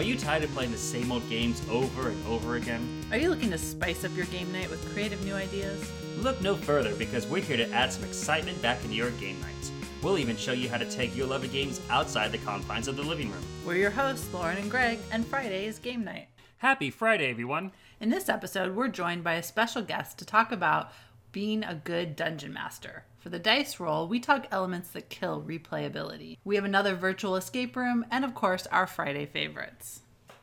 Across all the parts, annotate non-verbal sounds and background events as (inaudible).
Are you tired of playing the same old games over and over again? Are you looking to spice up your game night with creative new ideas? Look no further because we're here to add some excitement back into your game nights. We'll even show you how to take your love of games outside the confines of the living room. We're your hosts, Lauren and Greg, and Friday is game night. Happy Friday, everyone! In this episode, we're joined by a special guest to talk about being a good dungeon master. For the dice roll, we talk elements that kill replayability. We have another virtual escape room, and of course, our Friday favorites.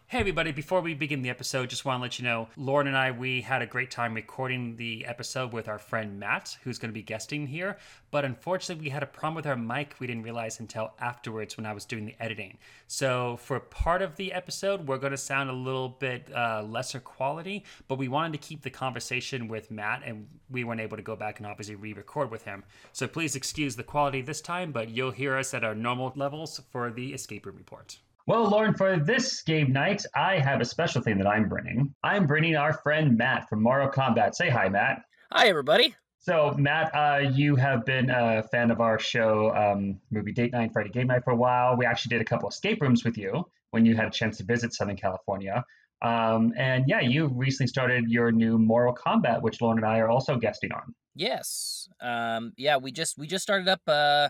Hey everybody, before we begin the episode, just want to let you know, Lauren and I, we had a great time recording the episode with our friend Matt, who's going to be guesting here, but unfortunately we had a problem with our mic we didn't realize until afterwards when I was doing the editing. So for part of the episode, we're going to sound a little bit uh, lesser quality, but we wanted to keep the conversation with Matt and we weren't able to go back and obviously re-record with him. So please excuse the quality this time, but you'll hear us at our normal levels for the escape room report. Well, Lauren, for this game night, I have a special thing that I'm bringing. I'm bringing our friend Matt from Mortal Kombat. Say hi, Matt. Hi, everybody. So, Matt, uh, you have been a fan of our show, um, Movie Date Night, Friday Game Night, for a while. We actually did a couple escape rooms with you when you had a chance to visit Southern California. Um, and yeah, you recently started your new Mortal Kombat, which Lauren and I are also guesting on. Yes. Um, yeah, we just we just started up. Uh,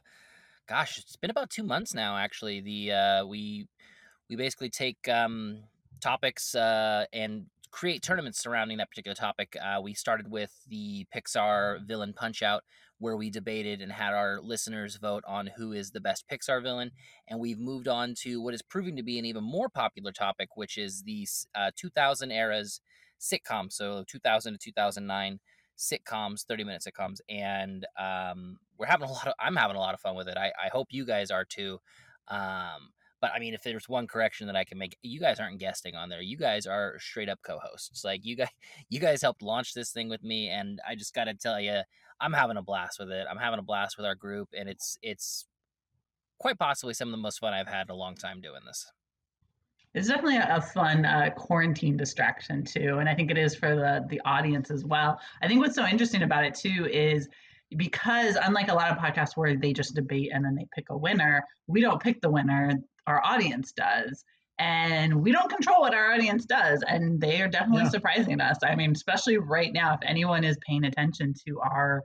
gosh, it's been about two months now. Actually, the uh, we we basically take um, topics uh, and create tournaments surrounding that particular topic. Uh, we started with the Pixar villain Punch Out, where we debated and had our listeners vote on who is the best Pixar villain. And we've moved on to what is proving to be an even more popular topic, which is the uh, 2000 eras sitcom. So 2000 to 2009 sitcoms, 30 minute sitcoms. And um, we're having a lot of, I'm having a lot of fun with it. I, I hope you guys are too. Um, but I mean, if there's one correction that I can make, you guys aren't guesting on there. You guys are straight up co-hosts. Like you guys, (laughs) you guys helped launch this thing with me, and I just got to tell you, I'm having a blast with it. I'm having a blast with our group, and it's it's quite possibly some of the most fun I've had in a long time doing this. It's definitely a, fun uh, quarantine distraction too, and I think it is for the the audience as well. I think what's so interesting about it too is because unlike a lot of podcasts where they just debate and then they pick a winner, we don't pick the winner our audience does and we don't control what our audience does and they are definitely yeah. surprising us i mean especially right now if anyone is paying attention to our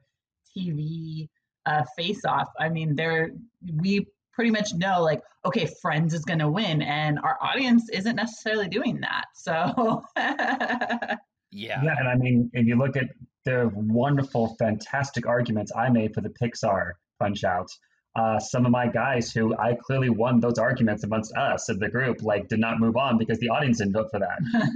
tv uh, face off i mean there we pretty much know like okay friends is going to win and our audience isn't necessarily doing that so (laughs) yeah yeah and i mean if you look at the wonderful fantastic arguments i made for the pixar punch out uh, some of my guys who I clearly won those arguments amongst us of the group, like did not move on because the audience didn't vote for that. (laughs)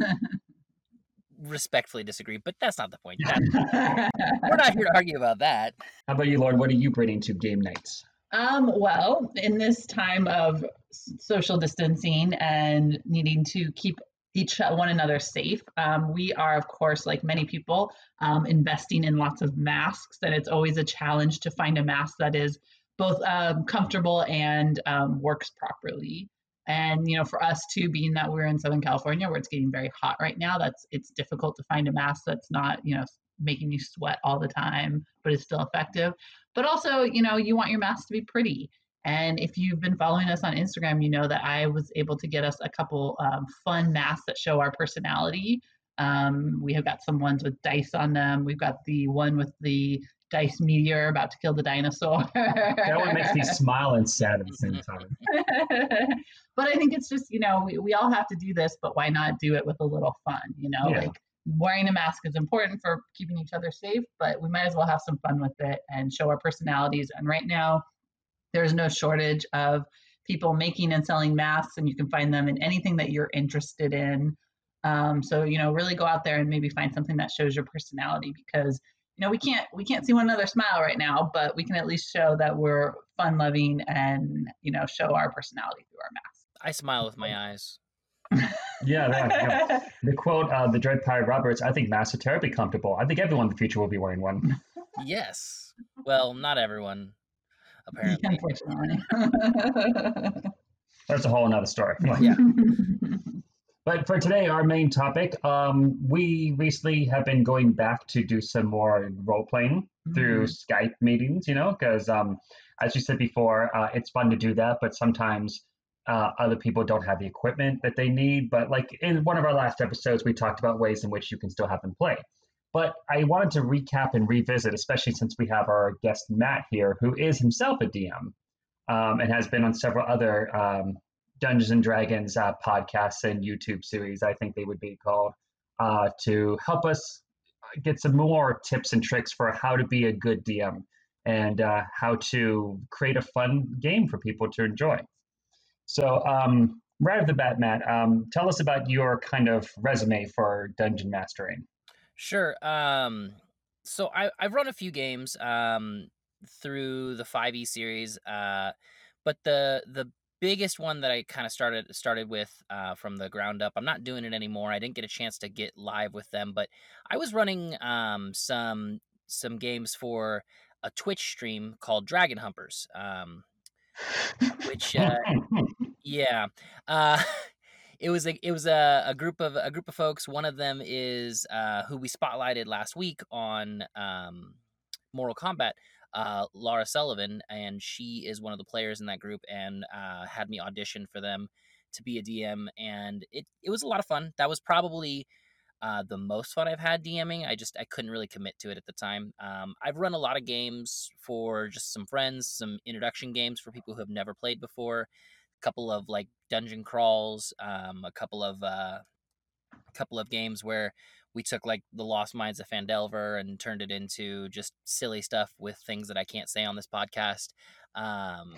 Respectfully disagree, but that's not the point. (laughs) we're not here to argue about that. How about you, Lauren? What are you bringing to game nights? Um, well, in this time of social distancing and needing to keep each one another safe. Um, we are, of course, like many people, um, investing in lots of masks, and it's always a challenge to find a mask that is both um, comfortable and um, works properly. And you know, for us too, being that we're in Southern California where it's getting very hot right now, that's it's difficult to find a mask that's not you know making you sweat all the time, but is still effective. But also, you know, you want your mask to be pretty. And if you've been following us on Instagram, you know that I was able to get us a couple um, fun masks that show our personality. Um, we have got some ones with dice on them. We've got the one with the dice meteor about to kill the dinosaur. that one makes me (laughs) smile and sad at the same time. (laughs) but I think it's just, you know, we, we all have to do this, but why not do it with a little fun? You know, yeah. like wearing a mask is important for keeping each other safe, but we might as well have some fun with it and show our personalities. And right now, there's no shortage of people making and selling masks, and you can find them in anything that you're interested in. Um, so you know, really go out there and maybe find something that shows your personality because you know we can't we can't see one another smile right now but we can at least show that we're fun loving and you know show our personality through our mask i smile with my eyes. (laughs) Yeah, that, yeah, (laughs) the quote uh, the dread pirate roberts i think masks are terribly comfortable. I think everyone in the future will be wearing one. (laughs) Yes. Well not everyone apparently. Unfortunately. That's a whole another story. Yeah but for today, our main topic, um, we recently have been going back to do some more role playing mm-hmm. through Skype meetings, you know, because um, as you said before, uh, it's fun to do that, but sometimes uh, other people don't have the equipment that they need. But like in one of our last episodes, we talked about ways in which you can still have them play. But I wanted to recap and revisit, especially since we have our guest Matt here, who is himself a DM um, and has been on several other um, Dungeons and Dragons uh, podcasts and YouTube series, I think they would be called, uh, to help us get some more tips and tricks for how to be a good DM and uh, how to create a fun game for people to enjoy. So, um, right off the bat, Matt, um, tell us about your kind of resume for dungeon mastering. Sure. Um, so I, I've run a few games um, through the 5e series, uh, but the the biggest one that I kind of started started with uh, from the ground up. I'm not doing it anymore. I didn't get a chance to get live with them, but I was running um, some some games for a Twitch stream called Dragon Humpers, um, which uh, (laughs) yeah. Uh, (laughs) it was a it was a, a group of a group of folks. One of them is uh, who we spotlighted last week on um, Mortal Kombat, uh, Laura Sullivan, and she is one of the players in that group, and uh, had me audition for them to be a DM, and it it was a lot of fun. That was probably uh, the most fun I've had DMing. I just I couldn't really commit to it at the time. Um, I've run a lot of games for just some friends, some introduction games for people who have never played before a couple of like dungeon crawls, um, a couple of uh, a couple of games where we took like the Lost Mines of Phandelver and turned it into just silly stuff with things that I can't say on this podcast. Um,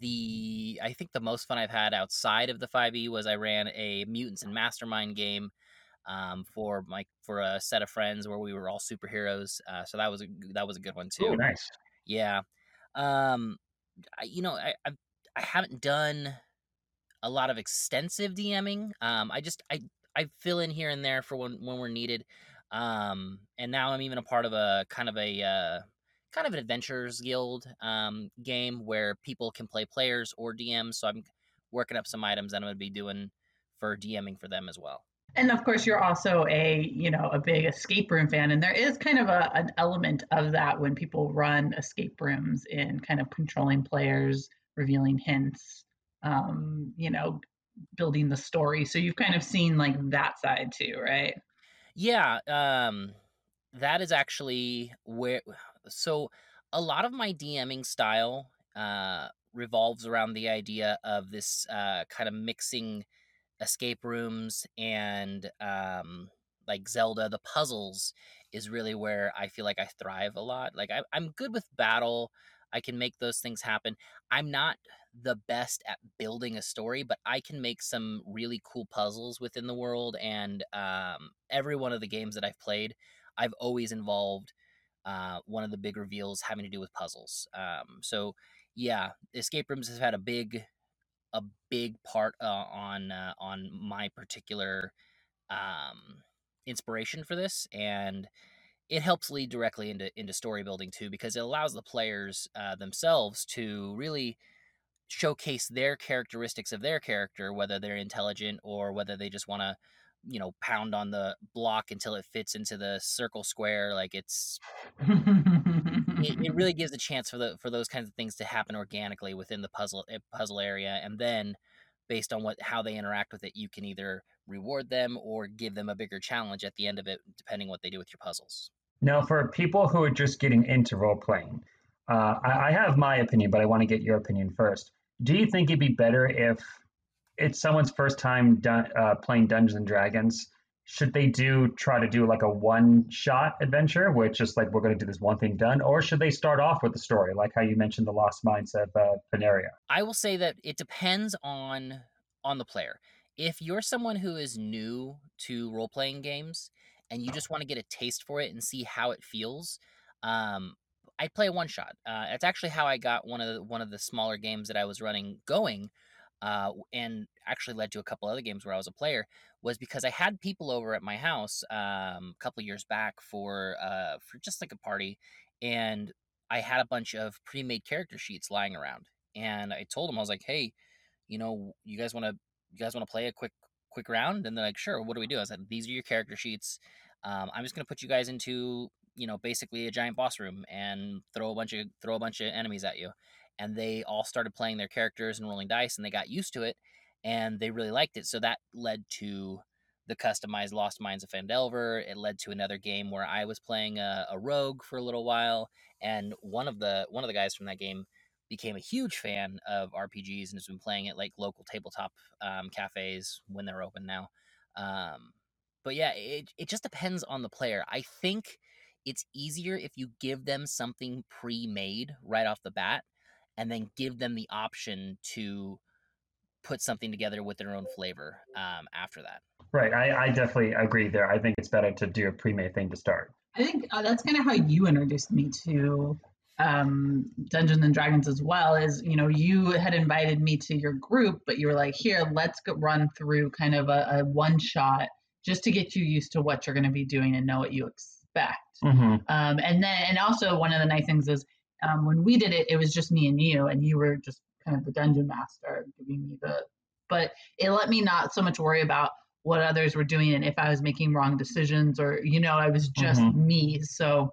the I think the most fun I've had outside of the 5e was I ran a Mutants and Mastermind game um, for my for a set of friends where we were all superheroes. Uh, so that was a that was a good one too. Oh, nice. Yeah. Um, I, you know, I, I've I haven't done a lot of extensive DMing. Um, I just I I fill in here and there for when when we're needed. Um, and now I'm even a part of a kind of a uh, kind of an adventures guild um, game where people can play players or DMs. So I'm working up some items that I'm going to be doing for DMing for them as well. And of course, you're also a you know a big escape room fan, and there is kind of a, an element of that when people run escape rooms in kind of controlling players revealing hints, um, you know, building the story. So you've kind of seen like that side too, right? Yeah, um, that is actually where. So a lot of my DMing style uh, revolves around the idea of this uh, kind of mixing escape rooms and um, like Zelda, the puzzles is really where I feel like I thrive a lot. Like I, I'm good with battle. I can make those things happen. I'm not the best at building a story, but I can make some really cool puzzles within the world. And um, every one of the games that I've played, I've always involved uh, one of the big reveals having to do with puzzles. Um, so yeah, escape rooms has had a big, a big part uh, on uh, on my particular um, inspiration for this, and it helps lead directly into into story building too because it allows the players uh, themselves to really showcase their characteristics of their character whether they're intelligent or whether they just want to you know pound on the block until it fits into the circle square like it's it, it, really (laughs) gives a chance for the for those kinds of things to happen organically within the puzzle eh, puzzle area and then based on what how they interact with it you can either reward them or give them a bigger challenge at the end of it depending what they do with your puzzles now, for people who are just getting into role playing, uh, I, I, have my opinion, but I want to get your opinion first. Do you think it'd be better if it's someone's first time dun- uh, playing Dungeons and Dragons? Should they do try to do like a one shot adventure, which just like we're going to do this one thing done, or should they start off with the story, like how you mentioned the Lost Mines of uh, Pandaria? I will say that it depends on on the player. If you're someone who is new to role playing games and you just want to get a taste for it and see how it feels, um, I play one shot. Uh, that's actually how I got one of the, one of the smaller games that I was running going, uh, and actually led to a couple other games where I was a player. Was because I had people over at my house um, a couple years back for uh, for just like a party, and I had a bunch of pre-made character sheets lying around, and I told them I was like, hey, you know, you guys want to you guys want to play a quick quick round? And they're like, sure, what do we do? I said, these are your character sheets. Um, I'm just going to put you guys into, you know, basically a giant boss room and throw a bunch of, throw a bunch of enemies at you. and they all started playing their characters and rolling dice, and they got used to it, and they really liked it. So that led to the customized Lost Mines of Phandelver. It led to another game where I was playing a, a rogue for a little while, and one of the one of the guys from that game became a huge fan of RPGs and has been playing at like local tabletop um, cafes when they're open now. Um, but yeah, it, it just depends on the player. I think it's easier if you give them something pre made right off the bat and then give them the option to put something together with their own flavor um, after that. Right. I, I definitely agree there. I think it's better to do a pre made thing to start. I think uh, that's kind of how you introduced me to um, Dungeons and Dragons as well. Is you know you had invited me to your group, but you were like, here, let's go run through kind of a, a one shot just to get you used to what you're going to be doing and know what you expect. Mm-hmm. Um, and then, and also one of the nice things is um, when we did it, it was just me and you, and you were just kind of the dungeon master giving me the. But it let me not so much worry about what others were doing and if I was making wrong decisions or you know I was just Mhm. me. So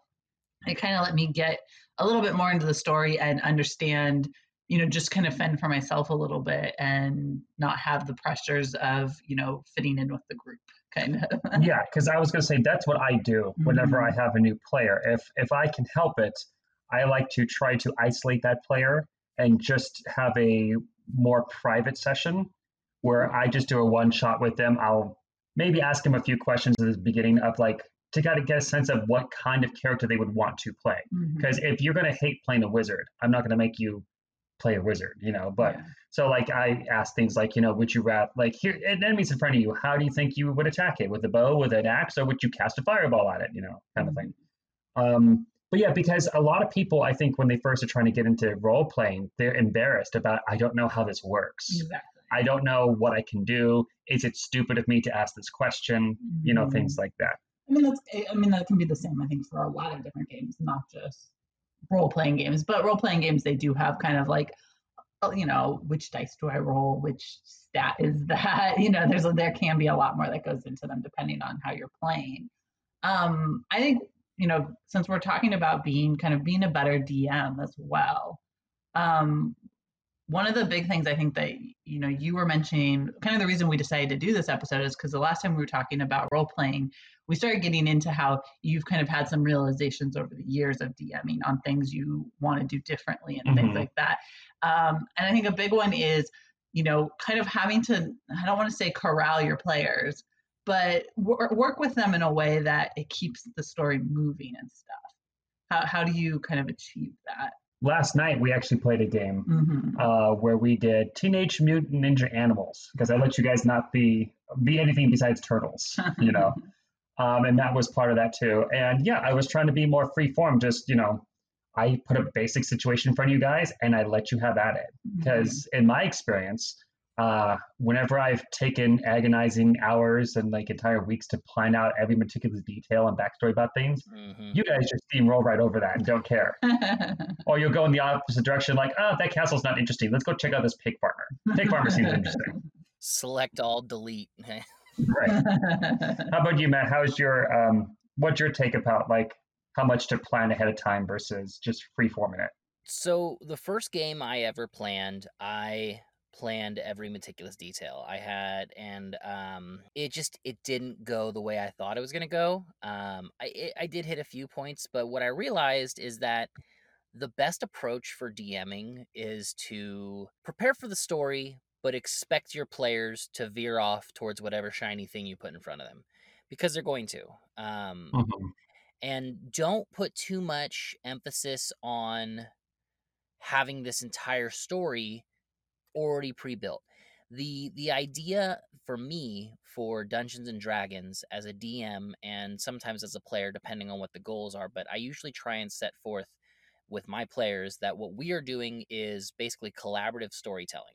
it kind of let me get a little bit more into the story and understand you know just kind of fend for myself a little bit and not have the pressures of you know fitting in with the group kind of yeah, because I was going to say that's what I do whenever I mm-hmm. have a new player. If if I can help it, I like to try to isolate that player and just have a more private session where mm-hmm. I just do a one shot with them. I'll maybe ask them a few questions at the beginning of like to kind of get a sense of what kind of character they would want to play. Mm-hmm. Because if you're going to hate playing a wizard, I'm not going to make you play a wizard, you know. But Yeah. so like I ask things like, you know, would you rather like here an enemy's in front of you, how do you think you would attack it? With a bow, with an axe, or would you cast a fireball at it, you know, kind of thing. Um but yeah, because a lot of people I think when they first are trying to get into role playing, they're embarrassed about I don't know how this works. exactly I don't know what I can do. Is it stupid of me to ask this question? You know, things like that. I mean, that's. I mean, that can be the same. I think for a lot of different games, not just role playing games. But role playing games, they do have kind of like, uh, you know, which dice do I roll? Which stat is (laughs) that? You know, there's there can be a lot more that goes into them depending on how you're playing. Um, I think you know, since we're talking about being kind of being a better DM as well. Um, one of the big things I think that you know you were mentioning, kind of the reason we decided to do this episode is because the last time we were talking about role playing, we started getting into how you've kind of had some realizations over the years of DMing on things you want to do differently and things Mhm. like that. Um, and I think a big one is, you know, kind of having to, I don't want to say corral your players, but wor- work with them in a way that it keeps the story moving and stuff. How, how do you kind of achieve that? Last night we actually played a game Mm-hmm. uh, where we did Teenage Mutant Ninja Animals because I let you guys not be be anything besides turtles, you know. (laughs) um, and that was part of that too. And yeah, I was trying to be more free form. Just you know, I put a basic situation in front of you guys, and I let you have at it. Because in my experience, uh, whenever I've taken agonizing hours and like entire weeks to plan out every meticulous detail and backstory about things, hmm you guys just steamroll right over that and don't care. (laughs) Or you'll go in the opposite direction, like, oh, that castle's not interesting. Let's go check out this pig farmer. Pig farmer seems interesting. (laughs) Select all, delete. (laughs) Right. How about you, Matt? How's your um what's your take about like how much to plan ahead of time versus just free forming it? So the first game I ever planned, I planned every meticulous detail I had, and um, it just it didn't go the way I thought it was gonna go. Um, I it, I did hit a few points, but what I realized is that the best approach for DMing is to prepare for the story, but expect your players to veer off towards whatever shiny thing you put in front of them, because they're going to. Um, and don't put too much emphasis on having this entire story already pre-built the the idea for me for dungeons and dragons as a dm and sometimes as a player depending on what the goals are but i usually try and set forth with my players that what we are doing is basically collaborative storytelling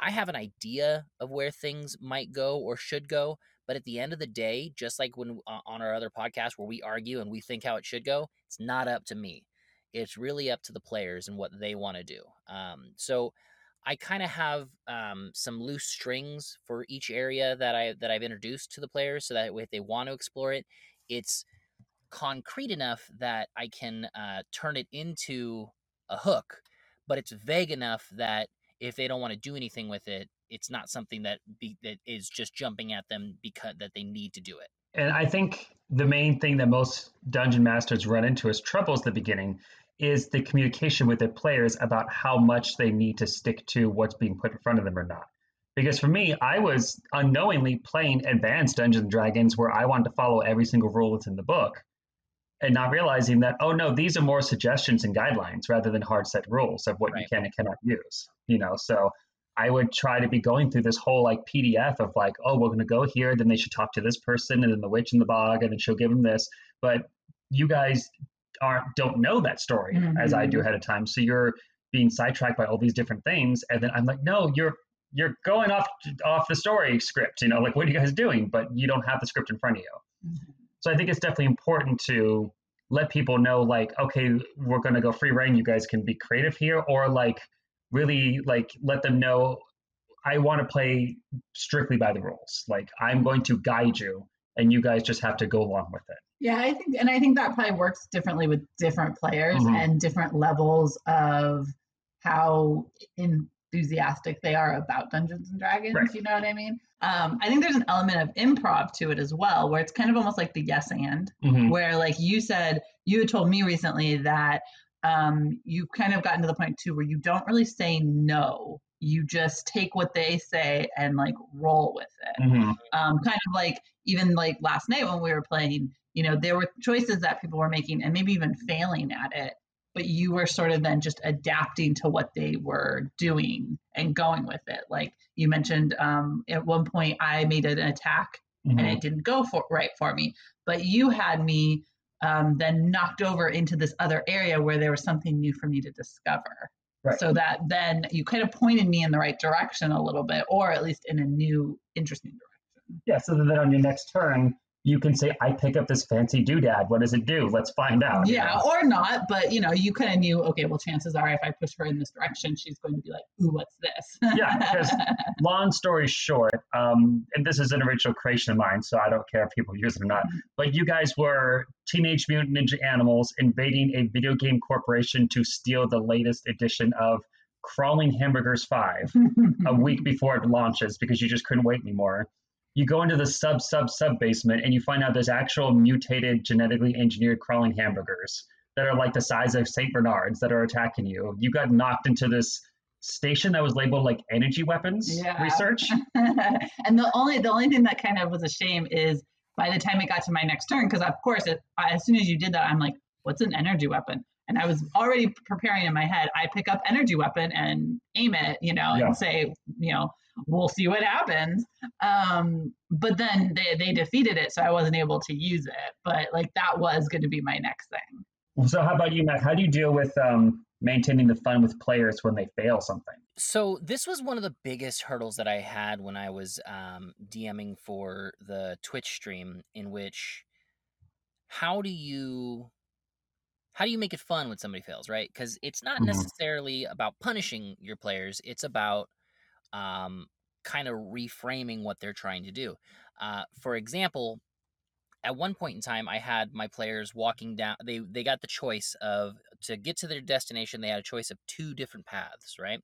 i have an idea of where things might go or should go but at the end of the day, just like when uh, on our other podcast where we argue and we think how it should go, it's not up to me. It's really up to the players and what they want to do. Um, so I kind of have um, some loose strings for each area that I that I've introduced to the players, so that if they want to explore it, it's concrete enough that I can uh, turn it into a hook, but it's vague enough that if they don't want to do anything with it, it's not something that be, that is just jumping at them because that they need to do it. And I think the main thing that most dungeon masters run into as troubles at the beginning is the communication with their players about how much they need to stick to what's being put in front of them or not. Because for me, I was unknowingly playing advanced Dungeons and Dragons where I wanted to follow every single rule that's in the book and not realizing that, oh no, these are more suggestions and guidelines rather than hard set rules of what right. you can and cannot use. You know, so I would try to be going through this whole like PDF of like, oh, we're going to go here, then they should talk to this person, and then the witch in the bog, and then she'll give them this. But you guys aren't don't know that story mm-hmm. as I do mm-hmm. ahead of time, so you're being sidetracked by all these different things, and then I'm like, no, you're you're going off off the story script. You know, like what are you guys doing? But you don't have the script in front of you. Mm-hmm. So I think it's definitely important to let people know, like, okay, we're going to go free reign. You guys can be creative here, or like really like let them know I want to play strictly by the rules. Like I'm going to guide you and you guys just have to go along with it. Yeah, I think and I think that probably works differently with different players mm-hmm. and different levels of how enthusiastic they are about Dungeons and Dragons, right. you know what I mean? Um, I think there's an element of improv to it as well, where it's kind of almost like the yes and, mm-hmm. where like you said, you had told me recently that um, you kind of gotten to the point too where you don't really say no. You just take what they say and like roll with it. Mm-hmm. Um, kind of like even like last night when we were playing, you know, there were choices that people were making and maybe even failing at it, but you were sort of then just adapting to what they were doing and going with it. Like you mentioned, um, at one point I made an attack mm-hmm. and it didn't go for right for me, but you had me um, then knocked over into this other area where there was something new for me to discover. Right. So that then you kind of pointed me in the right direction a little bit, or at least in a new, interesting direction. Yeah. So then on your next turn, you can say, I pick up this fancy doodad. What does it do? Let's find out. Yeah, or not. But, you know, you kind of knew, okay, well, chances are if I push her in this direction, she's going to be like, ooh, what's this? yeah, because (laughs) long story short, um, and this is an original creation of mine, so I don't care if people use it or not, mm-hmm. but you guys were Teenage Mutant Ninja Animals invading a video game corporation to steal the latest edition of Crawling Hamburgers 5 (laughs) a week before it launches because you just couldn't wait anymore you go into the sub sub sub basement and you find out there's actual mutated genetically engineered crawling hamburgers that are like the size of Saint Bernards that are attacking you. You got knocked into this station that was labeled like energy weapons yeah. research. (laughs) and the only the only thing that kind of was a shame is by the time it got to my next turn, because of course, it, as soon as you did that, I'm like, what's an energy weapon? And I was already preparing in my head. I pick up energy weapon and aim it, you know, yeah. and say, you know, we'll see what happens. Um, but then they, they defeated it, so I wasn't able to use it. But like that was going to be my next thing. So how about you, Matt? How do you deal with um, maintaining the fun with players when they fail something? So this was one of the biggest hurdles that I had when I was um, DMing for the Twitch stream, in which how do you how do you make it fun when somebody fails, right? Because it's not mm-hmm. necessarily about punishing your players; it's about um, kind of reframing what they're trying to do. Uh, for example, at one point in time, I had my players walking down. They they got the choice of to get to their destination. They had a choice of two different paths, right?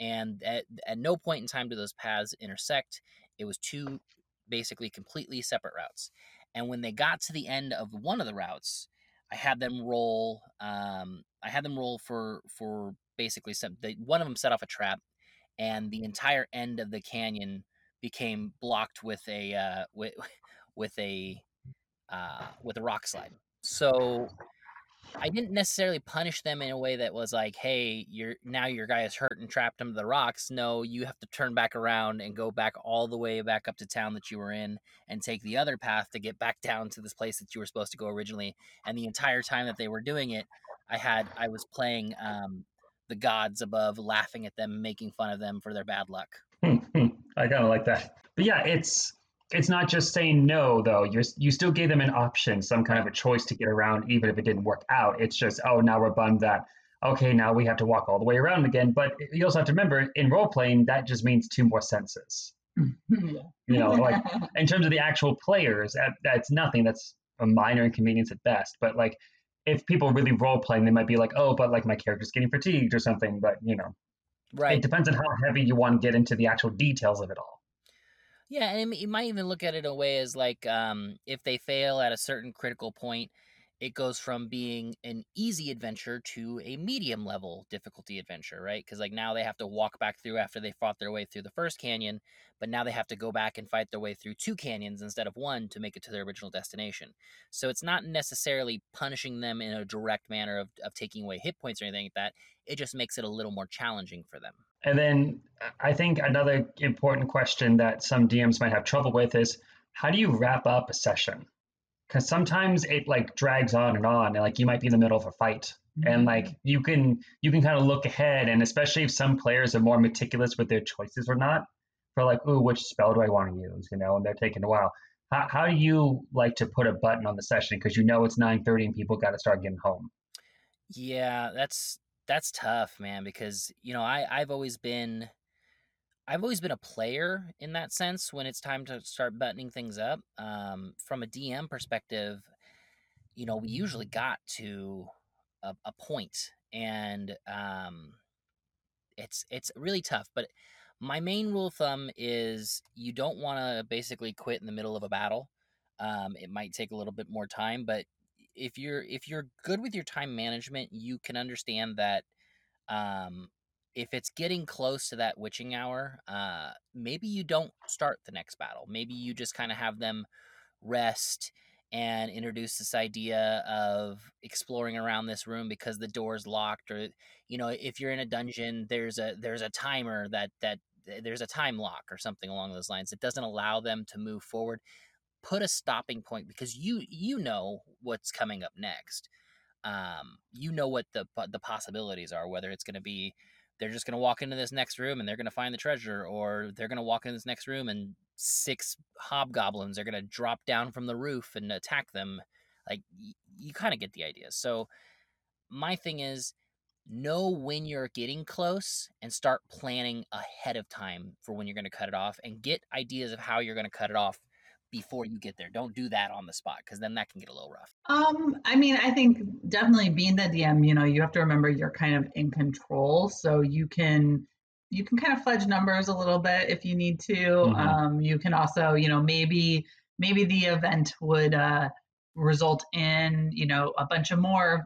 And at, at no point in time do those paths intersect. It was two basically completely separate routes. And when they got to the end of one of the routes, I had them roll. Um, I had them roll for for basically some. They, one of them set off a trap, and the entire end of the canyon became blocked with a uh, with (laughs) with a uh, with a rock slide. So I didn't necessarily punish them in a way that was like, "Hey, you're now your guy is hurt and trapped under the rocks." No, you have to turn back around and go back all the way back up to town that you were in and take the other path to get back (laughs) down to this place that you were supposed to go originally. And the entire time that they were doing it, I had I was playing um, the gods above, laughing at them, making fun of them for their bad luck. Hmm, hmm. I kind of like that. But yeah, it's it's not just saying no though. You you still gave them an option, some kind of a choice to get around, even if it didn't work out. It's just oh now we're bummed that okay now we have to walk all the way around again. But you also have to remember in role playing that just means two more senses. (laughs) you know, like in terms of the actual players, that, that's nothing. That's a minor inconvenience at best. But like if people really role playing, they might be like, oh, but like my character's getting fatigued or something. But you know, right. it depends on how heavy you want to get into the actual details of it all. Yeah, and you might even look at it a way as like um, if they fail at a certain critical point, it goes from being an easy adventure to a medium level difficulty adventure, right? Because like now they have to walk back through after they fought their way through the first canyon, but now they have to go back and fight their way through two canyons instead of one to make it to their original destination. So it's not necessarily punishing them in a direct manner of, of taking away hit points or anything like that. It just makes it a little more challenging for them. And then I think another important question that some DMs might have trouble with is how do you wrap up a session? Because sometimes it like drags on and on and like you might be in the middle of a fight. Mm-hmm. and like you can you can kind of look ahead and especially if some players are more meticulous with their choices or not for like ooh which spell do i want to use? You know and they're taking a while. How, how do you like to put a button on the session? Because you know it's 9.30 and people got to start getting home. Yeah that's that's tough man because you know i i've always been I've always been a player in that sense when it's time to start buttoning things up. Um, from a DM perspective, you know, we usually got to a, a point, and um, it's it's really tough. But my main rule of thumb is you don't want to basically quit in the middle of a battle. Um, it might take a little bit more time, but if you're if you're good with your time management, you can understand that um, if it's getting close to that witching hour, uh, maybe you don't start the next battle. Maybe you just kind of have them rest and introduce this idea of exploring around this room because the door's locked or you know if you're in a dungeon there's a there's a timer that that there's a time lock or something along those lines it doesn't allow them to move forward put a stopping point because you you know what's coming up next um you know what the the possibilities are whether it's going to be they're just going to walk into this next room and they're going to find the treasure or they're going to walk in this next room and six hobgoblins are going to drop down from the roof and attack them. Like y- you kind of get the idea. So my thing is know when you're getting close and start planning ahead of time for when you're going to cut it off and get ideas of how you're going to cut it off before you get there. Don't do that on the spot because then that can get a little rough. Um, I mean, I think definitely being the DM, you know, you have to remember you're kind of in control, so you can you can kind of fudge numbers a little bit if you need to. Mm-hmm. Um, you can also, you know, maybe maybe the event would uh, result in you know a bunch of more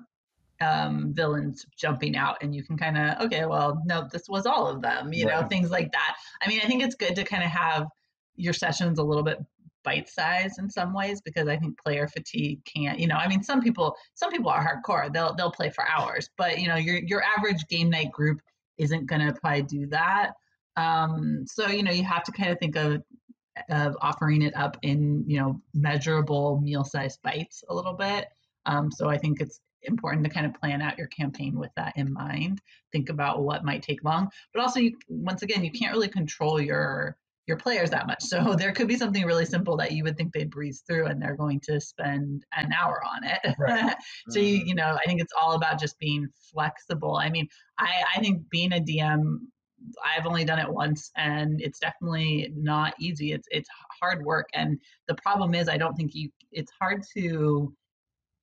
um, villains jumping out and you can kind of okay well no this was all of them you know things like that i mean i think it's good to kind of have your sessions a little bit bite size in some ways because I think player fatigue can't, you know, I mean some people some people are hardcore. They'll they'll play for hours, but you know, your your average game night group isn't going to probably do that. Um so you know, you have to kind of think of of offering it up in, you know, measurable meal-sized bites a little bit. Um so I think it's important to kind of plan out your campaign with that in mind. Think about what might take long, but also you, once again, you can't really control your your players that much. So (laughs) there could be something really simple that you would think they'd breeze through and they're going to spend an hour on it. Right. (laughs) so you, mm-hmm. you know, I think it's all about just being flexible. I mean, I, I think being a DM, I've only done it once and it's definitely not easy. It's it's hard work. And the problem is I don't think you it's hard to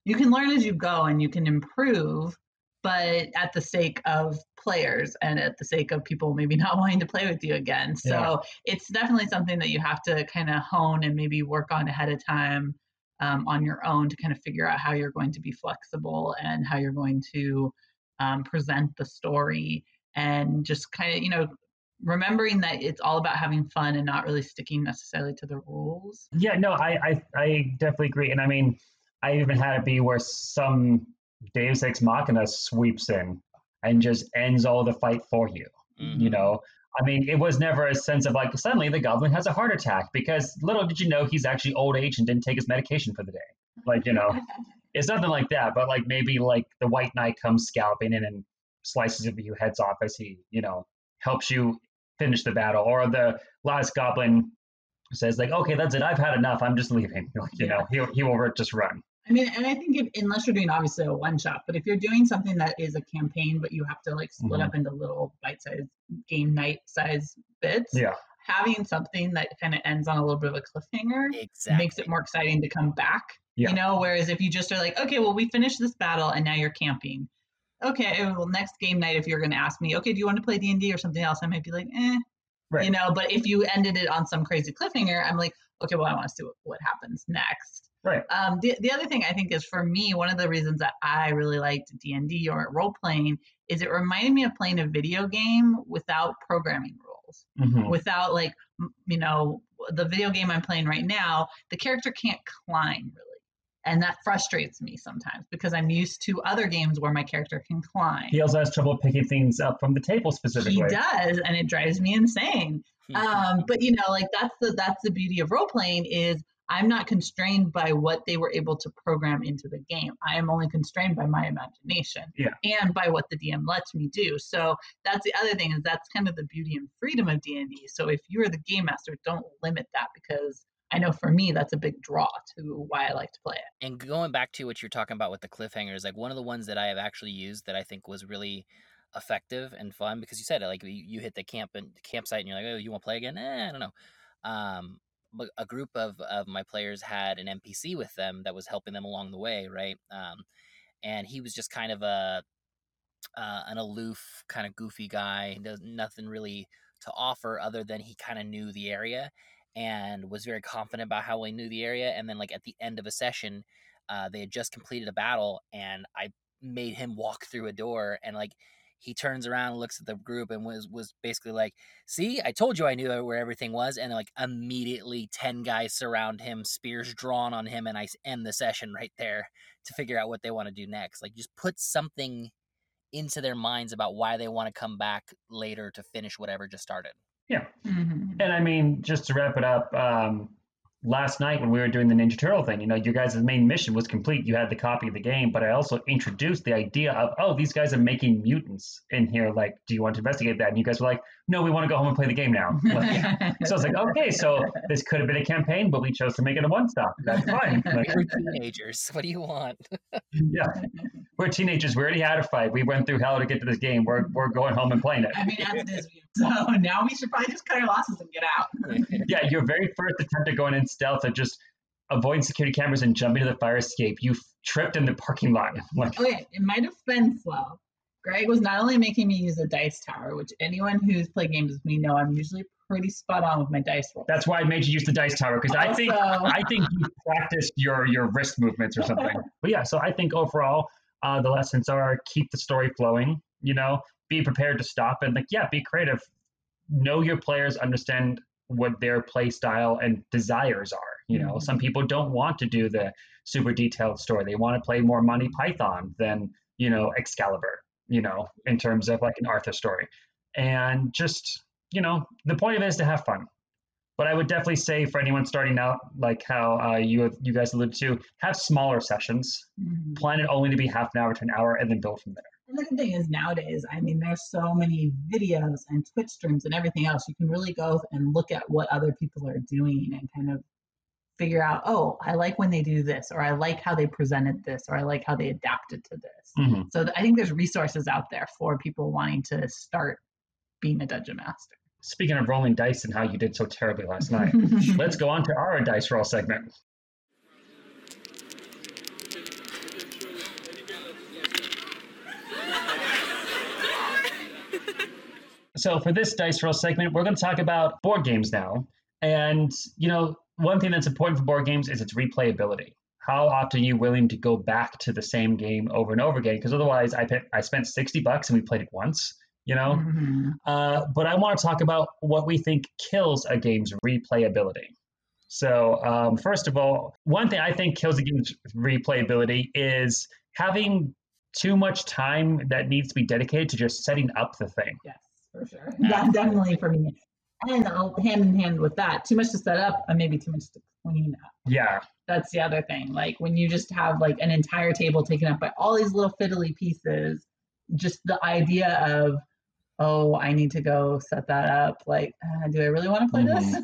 you can learn as you go and you can improve but at the sake of players and at the sake of people maybe (laughs) not wanting to play with you again. So yeah. it's definitely something that you have to kind of hone and maybe work on ahead of time um, on your own to kind of figure out how you're going to be flexible and how you're going to um, present the story and just kind of, you know, remembering that it's all about having fun and not really sticking necessarily to the rules. Yeah, no, I, I, I definitely agree. And I mean, I even had it be where some Deus Ex Machina sweeps in and just ends all the fight for you. Mm-hmm. You know, I mean, it was never a sense of like suddenly the goblin has a heart attack because little did you know he's actually old age and didn't take his medication for the day. Like, you know, (laughs) it's nothing like that, but like maybe like the white knight comes scalping in and slices a few heads off as he, you know, helps you finish the battle. Or the last goblin says like, okay, that's it. I've had enough. I'm just leaving. (laughs) Like, you yeah. know, he, he will just run. I mean, and I think if, unless you're doing obviously a one shot, but if you're doing something that is a campaign, but you have to like split mm-hmm. up into little bite sized game night size bits, yeah, having something that kind of ends on a little bit of a cliffhanger exactly. makes it more exciting to come back Yeah. You know, whereas if you just are like, okay, well, we finished this battle and now you're camping. Okay, well, next game night, if you're going to ask me, okay, do you want to play D and D or something else? I might be like, eh, Right. you know. But if you ended it on some crazy cliffhanger, I'm like, okay, well, I want to see what, what happens next. Right. Um, the, the other thing I think is for me, one of the reasons that I really liked D and D or role playing is it reminded me of playing a video game without programming rules, Mhm. without like you know the video game I'm playing right now. The character can't climb really, and that frustrates me sometimes because I'm used to other games where my character can climb. He also has trouble picking things up from the table specifically. He does, and it drives me insane (laughs) um, but you know like that's the that's the beauty of role playing is i'm not constrained by what they were able to program into the game i am only constrained by my imagination Yeah. and by what the dm lets me do so that's the other thing is that's kind of the beauty and freedom of d&d so if you're the game master don't limit that because i know for me that's a big draw to why i like to play it and going back to what you're talking about with the cliffhangers, like one of the ones that I have actually used that I think was really effective and fun because you said it like you, you hit the camp and campsite and you're like, oh, you want to play again? Eh, I don't know. Um, but a group of of my players had an NPC with them that was helping them along the way, right? Um, and he was just kind of a uh, an aloof, kind of goofy guy. Does nothing really to offer other than he kind of knew the area and was very confident about how he knew the area. And then, like at the end of a session, uh, they had just completed a battle, and I made him walk through a door, and like he turns around, looks at the group, and was was basically like, "See, I told you I knew where everything was." And like immediately, ten guys surround him, spears drawn on him, and I end the session right there to figure out what they want to do next. Like, just put something into their minds about why they want to come back later to finish whatever just started. Yeah. Mm-hmm. And I mean, just to wrap it up, um, last night when we were doing the Ninja Turtle thing, you know, your guys' main mission was complete. You had the copy of the game, but I also introduced the idea of, oh, these guys are making mutants in here. Like, do you want to investigate that? And you guys were like, no, we want to go home and play the game now. (laughs) Like, so I was like, okay, so this could have been a campaign, but we chose to make it a one stop. That's fine. (laughs) Like, We're teenagers. What do you want? (laughs) yeah, we're teenagers. We already had a fight. We went through hell to get to this game. We're, we're going home and playing it. I mean, as it is, so now we should probably just cut our losses and get out. Yeah, your very first attempt at going in stealth of just avoiding security cameras and jumping to the fire escape, you tripped in the parking lot. Like, Okay, in my defense, though, Greg was not only making me use a dice tower, which anyone who's played games with me know I'm usually pretty spot on with my dice rolls. that's why I made you use the dice tower because I think I think you practiced your your wrist movements or something. (laughs) But yeah, so I think overall uh, the lessons are keep the story flowing. You know, be prepared to stop and like yeah, be creative. Know your players, understand what their play style and desires are. You know, some people don't want to do the super detailed story. They want to play more Monty Python than you know Excalibur. You know, in terms of like an Arthur story, and just you know, the point of it is to have fun. But I would definitely say for anyone starting out, like how uh, you you guys alluded to, have smaller sessions. Mhm. Plan it only to be half an hour to an hour, and then build from there. And the good thing is nowadays, I mean, there's so many videos and Twitch streams and everything else. You can really go and look at what other people are doing and kind of figure out, oh, I like when they do this, or I like how they presented this, or I like how they adapted to this. Mhm. So th- I think there's resources out there for people wanting to start being a dungeon master. Speaking of rolling dice and how you did so terribly last (laughs) night, let's go on to our dice roll segment. So for this dice roll segment, we're going to talk about board games now. And you know, one thing that's important for board games is its replayability. How often are you willing to go back to the same game over and over again? Because otherwise, I pay, I spent sixty bucks and we played it once. You know, Mhm. uh, but I want to talk about what we think kills a game's replayability. So, um, first of all, one thing I think kills a game's replayability is having too much time that needs to be dedicated to just setting up the thing. Yes, for sure. That's definitely for me. And I'll hand in hand with that, too much to set up and maybe too much to clean up. Yeah, That's the other thing. Like when you just have like an entire table taken up by all these little fiddly pieces, just the idea of, oh, I need to go set that up. Like, uh, do I really want to play this?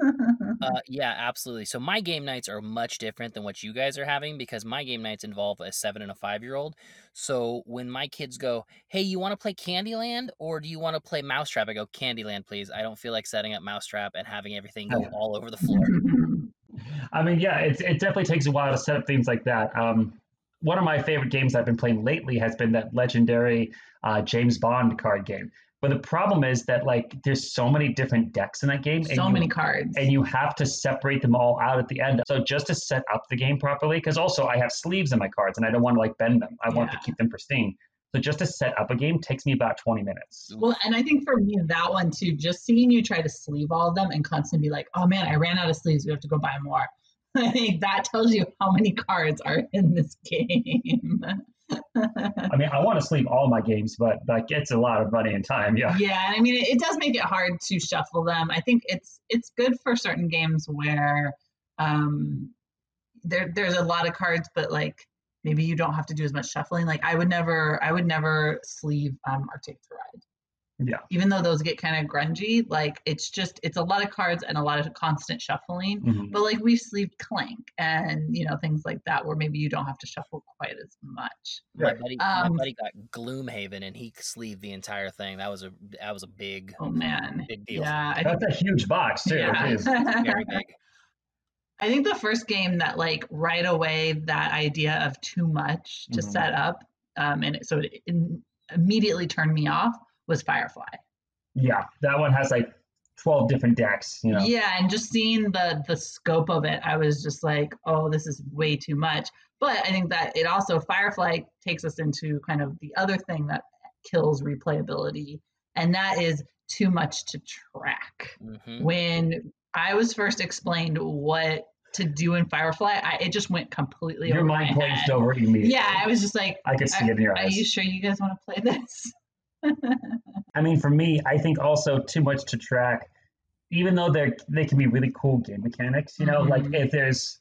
Uh, (laughs) yeah, absolutely. So my game nights are much different than what you guys are having because my game nights involve a seven and a five year old. So when my kids go, "Hey, you want to play Candyland or do you want to play Mousetrap?" I go, "Candyland, please. I don't feel like setting up Mousetrap and having everything go all over the floor." (laughs) I mean, yeah, it, it definitely takes a while to set up things like that. Um, one of my favorite games I've been playing lately has been that legendary uh, James Bond card game. But the problem is that like there's so many different decks in that game. So you, many cards. And you have to separate them all out at the end. So just to set up the game properly, because also I have sleeves in my cards and I don't want to like bend them. I want to keep them pristine. So just to set up a game takes me about 20 minutes. Well, and I think for me, that one too, just seeing you try to sleeve all of them and constantly be like, oh man, I ran out of sleeves. We have to go buy more. (laughs) I think that tells you how many cards are in this (laughs) game. I mean, I want to sleeve all my games, but like it's a lot of money and time. Yeah. yeah, and I mean, it, it does make it hard to shuffle them. I think it's it's good for certain games where um, there there's a lot of cards, but like maybe you don't have to do as much shuffling. Like I would never, I would never sleeve um, Ticket to Ride. Yeah. even though those get kind of grungy like it's just it's a lot of cards and a lot of constant shuffling Mhm. but like we've sleeved clank and you know things like that where maybe you don't have to shuffle quite as much My Right. buddy, Um, my buddy got Gloomhaven, and he sleeved the entire thing. That was a that was a big, oh man big deal. yeah I think, That's a huge box too. yeah. (laughs) Very big. I think the first game that like right away that idea of too much to Mhm. set up um and it, so it in, immediately turned me off was firefly Yeah, that one has like 12 different decks, you know. Yeah, and just seeing the the scope of it, I was just like, oh, this is way too much. But I think that it also Firefly takes us into kind of the other thing that kills replayability, and that is too much to track. hmm When I was first explained what to do in Firefly, I, it just went completely Your over mind my glazed head. over immediately. Yeah, I was just like, I could see it in your eyes. are you sure you guys want to play this? I mean, for me, I think also too much to track, even though they're they can be really cool game mechanics. You know, like Mhm. if there's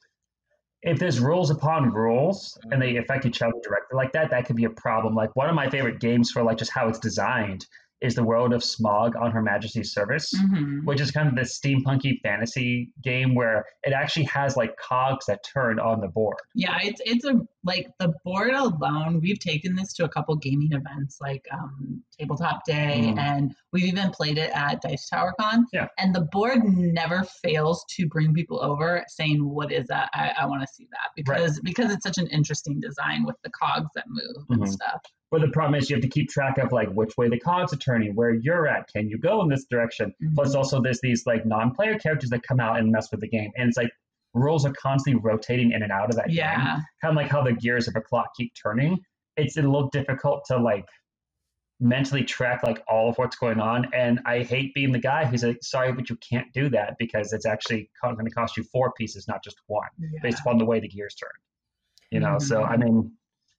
if there's rules upon rules and they affect each other directly like that, that could be a problem. Like one of my favorite games for like just how it's designed is the World of Smog on Her Majesty's Service. Mhm. Which is kind of this steampunky fantasy game where it actually has like cogs that turn on the board. Yeah, it's it's a like the board alone. We've taken this to a couple gaming events like um, Tabletop Day, Mm. and we've even played it at Dice Tower Con. Yeah. And the board never fails to bring people over saying, "What is that? I, I want to see that," because because it's such an interesting design with the cogs that move and Mhm. stuff. But the problem is you have to keep track of like which way the cogs are turning, where you're at. Can you go in this direction? Plus, Mhm. also there's these like non-player characters that come out and mess with the game, and it's like rules are constantly rotating in and out of that game. Kind of like how the gears of a clock keep turning. It's a little difficult to like mentally track like all of what's going on. And I hate being the guy who's like, sorry, but you can't do that because it's actually going to cost you four pieces, not just one, yeah. based upon the way the gears turn. You know, so mm-hmm. I mean,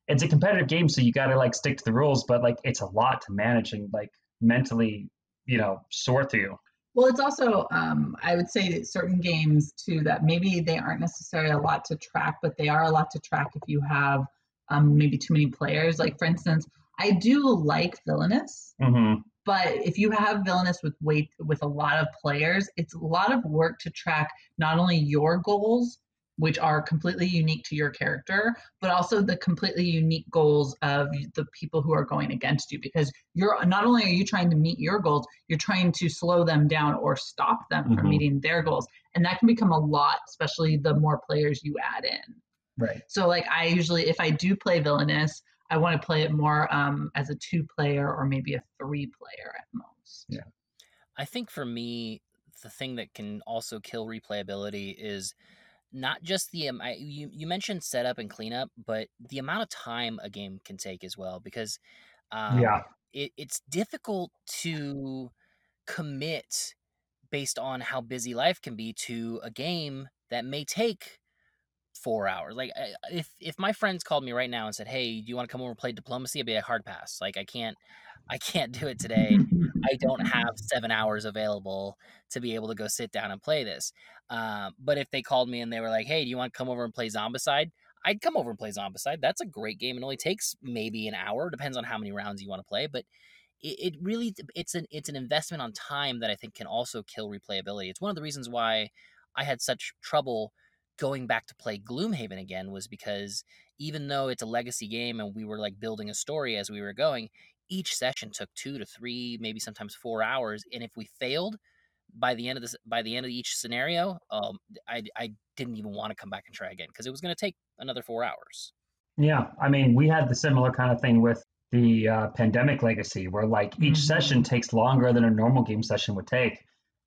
it's a competitive game, so you got to like stick to the rules, but like it's a lot to manage and like mentally, you know, sort through. Well, it's also, um, I would say certain games too that maybe they aren't necessarily a lot to track, but they are a lot to track if you have um, maybe too many players. Like, for instance, I do like Villainous, hmm but if you have Villainous with weight with a lot of players, it's a lot of work to track not only your goals, which are completely unique to your character, but also the completely unique goals of the people who are going against you. Because you're not only are you trying to meet your goals, you're trying to slow them down or stop them from Mhm. meeting their goals, and that can become a lot, especially the more players you add in. Right. So like I usually if I do play villainous, I want to play it more um, as a two player or maybe a three player at most. Yeah. I think for me, the thing that can also kill replayability is not just the um, I, you you mentioned setup and cleanup, but the amount of time a game can take as well because um, yeah. it, it's difficult to commit based on how busy life can be to a game that may take four hours. Like if if my friends called me right now and said, "Hey, do you want to come over and play diplomacy?" I'd be a hard pass. Like I can't I can't do it today. (laughs) I don't have seven hours available to be able to go sit down and play this. Um, but if they called me and they were like, "Hey, do you want to come over and play Zombicide?" I'd come over and play Zombicide. That's a great game. It only takes maybe an hour. Depends on how many rounds you want to play, but it, it really it's an it's an investment on time that I think can also kill replayability. It's one of the reasons why I had such trouble going back to play Gloomhaven again was because even though it's a legacy game and we were like building a story as we were going, each session took two to three, maybe sometimes four hours. And if we failed, by the end of this, by the end of each scenario, um, I I didn't even want to come back and try again because it was going to take another four hours. Yeah, I mean, we had the similar kind of thing with the uh, pandemic legacy, where like each Mhm. session takes longer than a normal game session would take,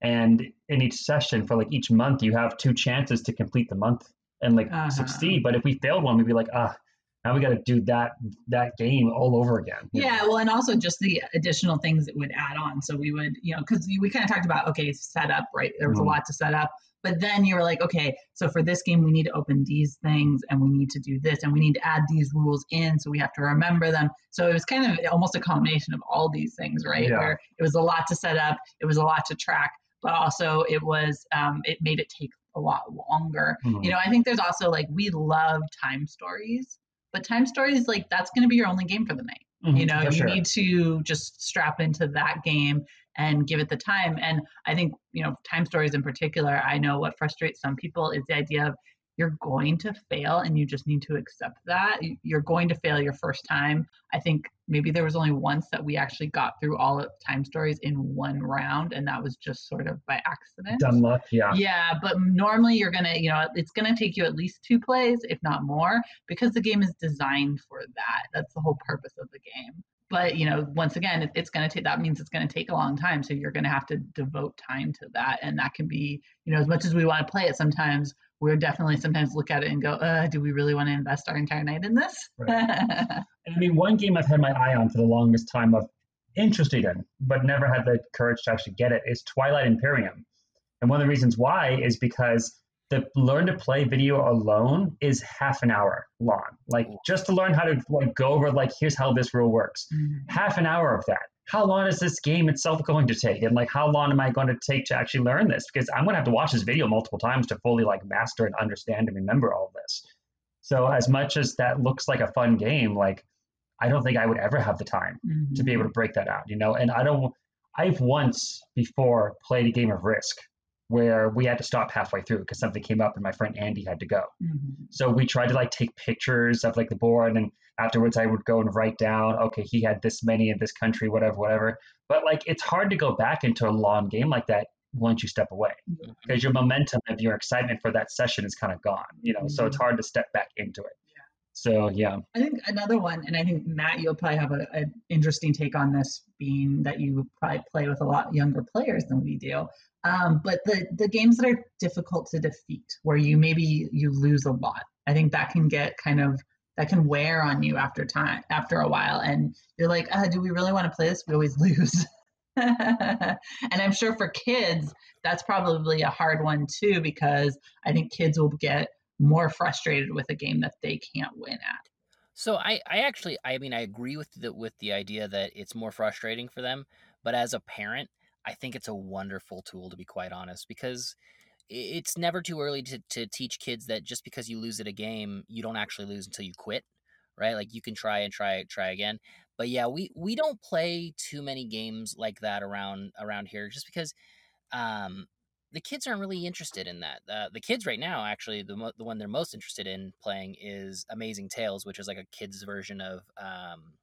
and in each session for like each month, you have two chances to complete the month and like Uh-huh. succeed. But if we failed one, we'd be like, ah, now we got to do that that game all over again. you know? Yeah, well, and also just the additional things that would add on. So we would, you know, because we kind of talked about okay, set up right? There was Mhm. a lot to set up, but then you were like, okay, so for this game, we need to open these things, and we need to do this, and we need to add these rules in, so we have to remember them. So it was kind of almost a combination of all these things, right? Yeah. Where it was a lot to set up, it was a lot to track, but also it was, um, it made it take a lot longer. Mhm. You know, I think there's also like we love time stories, but time stories like that's going to be your only game for the night you Mhm, know you sure. need to just strap into that game and give it the time and i think you know time stories in particular i know what frustrates some people is the idea of you're going to fail and you just need to accept that You- you're going to fail your first time i think maybe there was only once that we actually got through all of time stories in one round and that was just sort of by accident Dumb luck, yeah. yeah, but normally you're gonna, you know, it's gonna take you at least two plays, if not more, because the game is designed for that. That's the whole purpose of the game. But you know, once again, it, it's gonna take. That means it's gonna take a long time, so you're gonna have to devote time to that, and that can be, you know, as much as we want to play it, sometimes we're definitely sometimes look at it and go, uh, do we really want to invest our entire night in this? And I mean, one game I've had my eye on for the longest time of interested in, but never had the courage to actually get it is Twilight Imperium. And one of the reasons why is because the learn to play video alone is half an hour long. Like just to learn how to like go over like here's how this rule works. Mm-hmm. Half an hour of that. How long is this game itself going to take? And like how long am I going to take to actually learn this? Because I'm gonna have to watch this video multiple times to fully like master and understand and remember all this. So as much as that looks like a fun game, like I don't think I would ever have the time to be mm-hmm. able to break that out, you know. And I don't. I've once before played a game of Risk where we had to stop halfway through because something came up and my friend Andy had to go. Mhm. So we tried to like take pictures of like the board, and afterwards I would go and write down, okay, he had this many in this country, whatever, whatever. But like it's hard to go back into a long game like that once you step away because your momentum of your excitement for that session is kind of gone, you know. So it's hard to step back into it. So yeah, I think another one, and I think Matt, you'll probably have an interesting take on this, being that you probably play with a lot younger players than we do. Um, but the the games that are difficult to defeat, where you maybe you lose a lot, I think that can get kind of that can wear on you after time, after a while, and you're like, uh, do we really want to play this? We always (laughs) lose. and I'm sure for kids, that's probably a hard one too, because I think kids will get more frustrated with a game that they can't win at. So I, I actually, I mean, I agree with the with the idea that it's more frustrating for them. But as a parent, I think it's a wonderful tool to be quite honest, because it's never too early to, to teach kids that just because you lose at a game, you don't actually lose until you quit, right? Like you can try and try try again. But yeah, we we don't play too many games like that around around here, just because um, the kids aren't really interested in that. Uh, the kids right now, actually, the mo- the one they're most interested in playing is Amazing Tales, which is like a kids version of um,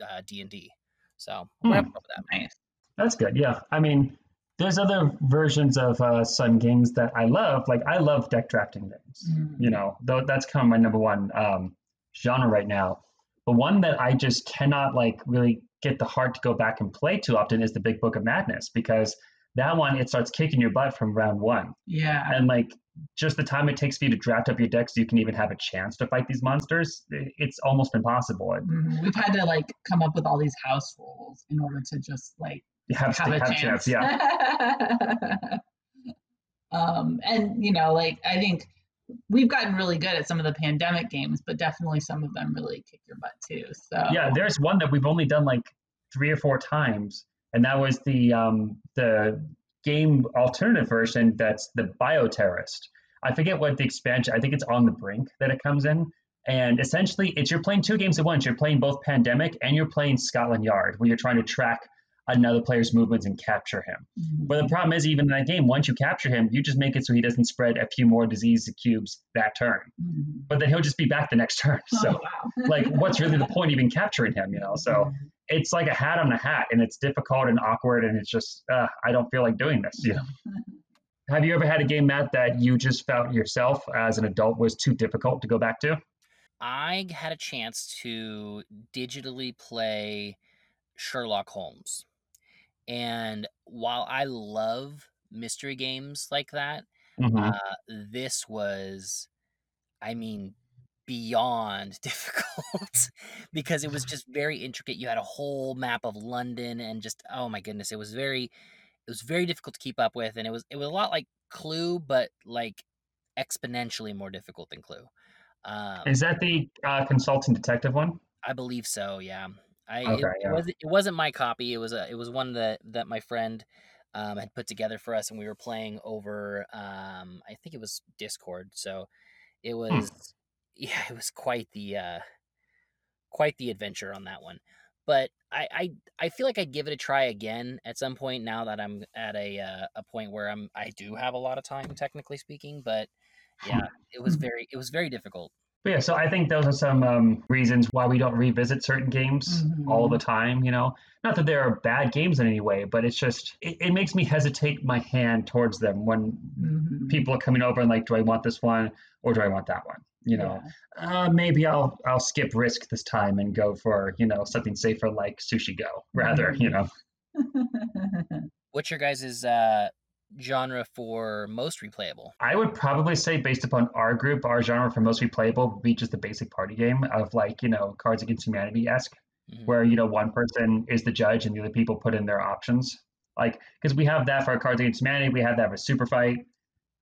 uh, D and D. So we're Hmm. happy with that. Nice. That's good. Yeah. I mean, there's other versions of uh, some games that I love. Like I love deck drafting games. Mm. You know, though that's kind of my number one um, genre right now. But one that I just cannot like really get the heart to go back and play too often is the Big Book of Madness because that one it starts kicking your butt from round one, Yeah. and like just the time it takes for you to draft up your deck so you can even have a chance to fight these monsters, it's almost impossible. Mhm. We've had to like come up with all these house rules in order to just like have, have a have chance. chance. Yeah. (laughs) um, and you know, like I think we've gotten really good at some of the pandemic games, but definitely some of them really kick your butt too. So Yeah, there's one that we've only done like three or four times, and that was the um, the game alternative version. That's the Bioterrorist. I forget what the expansion. I think it's on the brink that it comes in, and essentially, it's you're playing two games at once. You're playing both Pandemic and you're playing Scotland Yard, where you're trying to track another player's movements and capture him. Mhm. But the problem is, even in that game, once you capture him, you just make it so he doesn't spread a few more disease cubes that turn. Mhm. But then he'll just be back the next turn. (laughs) So oh, wow. like what's really the (laughs) point even capturing him you know so it's like a hat on a hat, and it's difficult and awkward, and it's just uh, I don't feel like doing this. You (laughs) know. Have you ever had a game, Matt, that you just felt yourself as an adult was too difficult to go back to? I had a chance to digitally play Sherlock Holmes. And while I love mystery games like that, Mhm. uh, this was, I mean, beyond (laughs) difficult because it was (laughs) just very intricate. You had a whole map of London and just, oh my goodness, it was very, it was very difficult to keep up with. And it was, it was a lot like Clue, but like exponentially more difficult than Clue. Um, Is that the uh, consultant detective one? I believe so. Yeah. I Okay, it, it wasn't it wasn't my copy. It was a it was one that that my friend um, had put together for us, and we were playing over. Um, I think it was Discord. So it Hmm. Yeah, it was quite the uh, quite the adventure on that one. But I, I I feel like I'd give it a try again at some point now that I'm at a uh, a point where I'm I do have a lot of time technically speaking. But yeah, it was very it was very difficult. But yeah, so I think those are some um, reasons why we don't revisit certain games all Mhm. the time. You know, not that there are bad games in any way, but it's just it, it makes me hesitate my hand towards them when Mhm. people are coming over and like, do I want this one or do I want that one? You know, uh, maybe I'll I'll skip risk this time and go for you know something safer like Sushi Go (laughs) rather. You know, Yeah. What's your guys' uh, genre for most replayable? I would probably say based upon our group, our genre for most replayable would be just a basic party game of like you know Cards Against Humanity esque. Mhm. where you know one person is the judge and the other people put in their options like because we have that for our cards against humanity we have that for super fight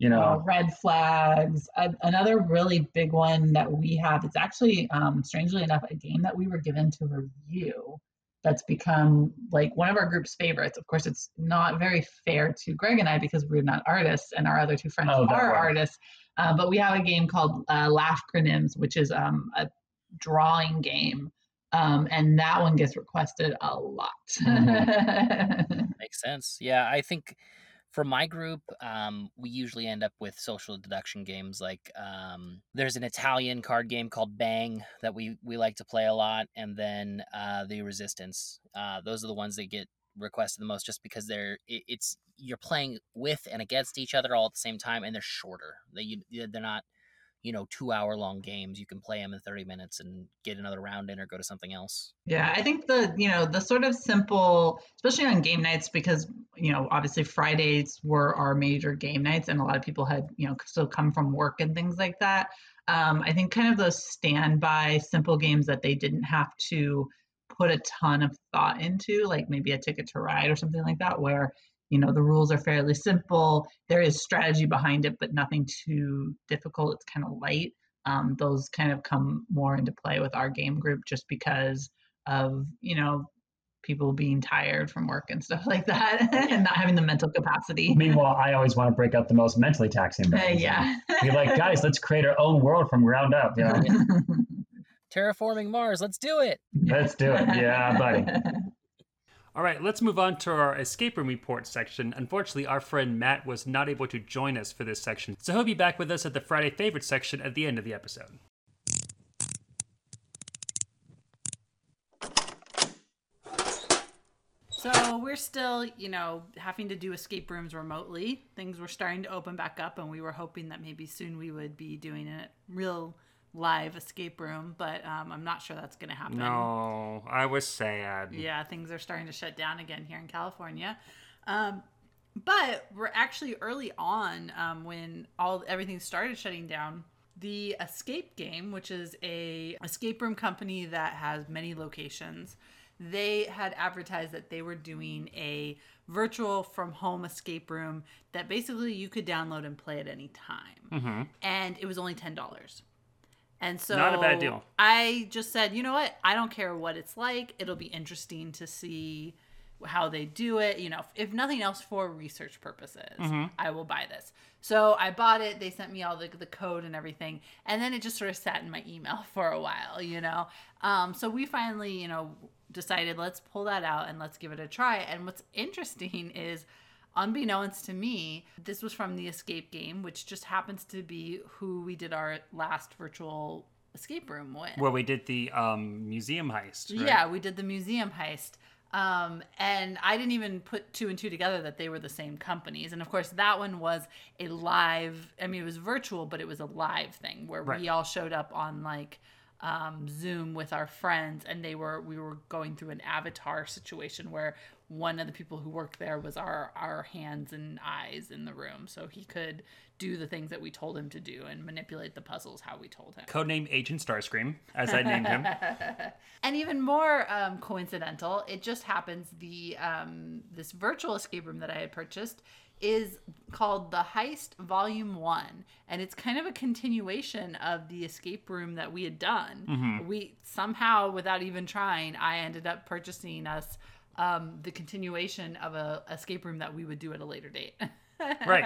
you Uh, know red flags. A- another really big one that we have. It's actually, um, strangely enough, a game that we were given to review. That's become like one of our group's favorites. Of course, it's not very fair to Greg and I because we're not artists, and our other two friends Oh, that are one. artists. Uh, but we have a game called uh, Laughcronyms, which is um, a drawing game, um, and that one gets requested a lot. (laughs) Makes sense. Yeah, I think for my group, um, we usually end up with social deduction games. Like um, there's an Italian card game called Bang that we we like to play a lot, and then uh, the Resistance. Uh, those are the ones that get requested the most, just because they're it, it's you're playing with and against each other all at the same time, and they're shorter. They you- they're not you know two hour long games. You can play them in thirty minutes and get another round in or go to something else. Yeah, I think the you know the sort of simple, especially on game nights, because you know obviously Fridays were our major game nights, and a lot of people had you know still come from work and things like that. Um, I think kind of those standby simple games that they didn't have to put a ton of thought into, like maybe a Ticket to Ride or something like that, where you know the rules are fairly simple. There is strategy behind it, but nothing too difficult. It's kind of light. Um, those kind of come more into play with our game group, just because of you know people being tired from work and stuff (laughs) like that and not having the mental capacity meanwhile i always want to break out the most mentally taxing Uh, games. (laughs) yeah be like guys let's create our own world from ground up you know (laughs) Terraforming Mars, let's do it. let's do it yeah buddy All right, let's move on to our escape room report section. Unfortunately, our friend Matt was not able to join us for this section, so he'll be back with us at the Friday favorite section at the end of the episode. So we're still, you know, having to do escape rooms remotely. Things were starting to open back up, and we were hoping that maybe soon we would be doing a real live escape room, but um, I'm not sure that's going to happen. No, I was sad. Yeah, things are starting to shut down again here in California. Um, but we're actually early on um, when all everything started shutting down. The Escape Game, which is a escape room company that has many locations, they had advertised that they were doing a virtual from home escape room that basically you could download and play at any time, hmm and it was only ten dollars. And so Not a bad deal. I just said, you know what? I don't care what it's like. It'll be interesting to see how they do it. You know, if, if nothing else for research purposes, Mm-hmm. I will buy this. So I bought it. They sent me all the, the code and everything. And then it just sort of sat in my email (laughs) for a while, you know? Um, so we finally, you know, decided let's pull that out and let's give it a try. And what's interesting is, unbeknownst to me, this was from the Escape game, which just happens to be who we did our last virtual escape room with. Where we did the um, museum heist. Right? Yeah, we did the museum heist. Um, and I didn't even put two and two together that they were the same companies. And of course, that one was a live, I mean, it was virtual, but it was a live thing where Right. we all showed up on like um, Zoom with our friends and they were, we were going through an avatar situation where one of the people who worked there was our, our hands and eyes in the room. So he could do the things that we told him to do and manipulate the puzzles how we told him. Codename Agent Starscream, as I named him. (laughs) And even more um, coincidental, it just happens the um, this virtual escape room that I had purchased is called the Heist Volume One, and it's kind of a continuation of the escape room that we had done. We somehow, without even trying, I ended up purchasing us um, the continuation of a escape room that we would do at a later date. (laughs) right.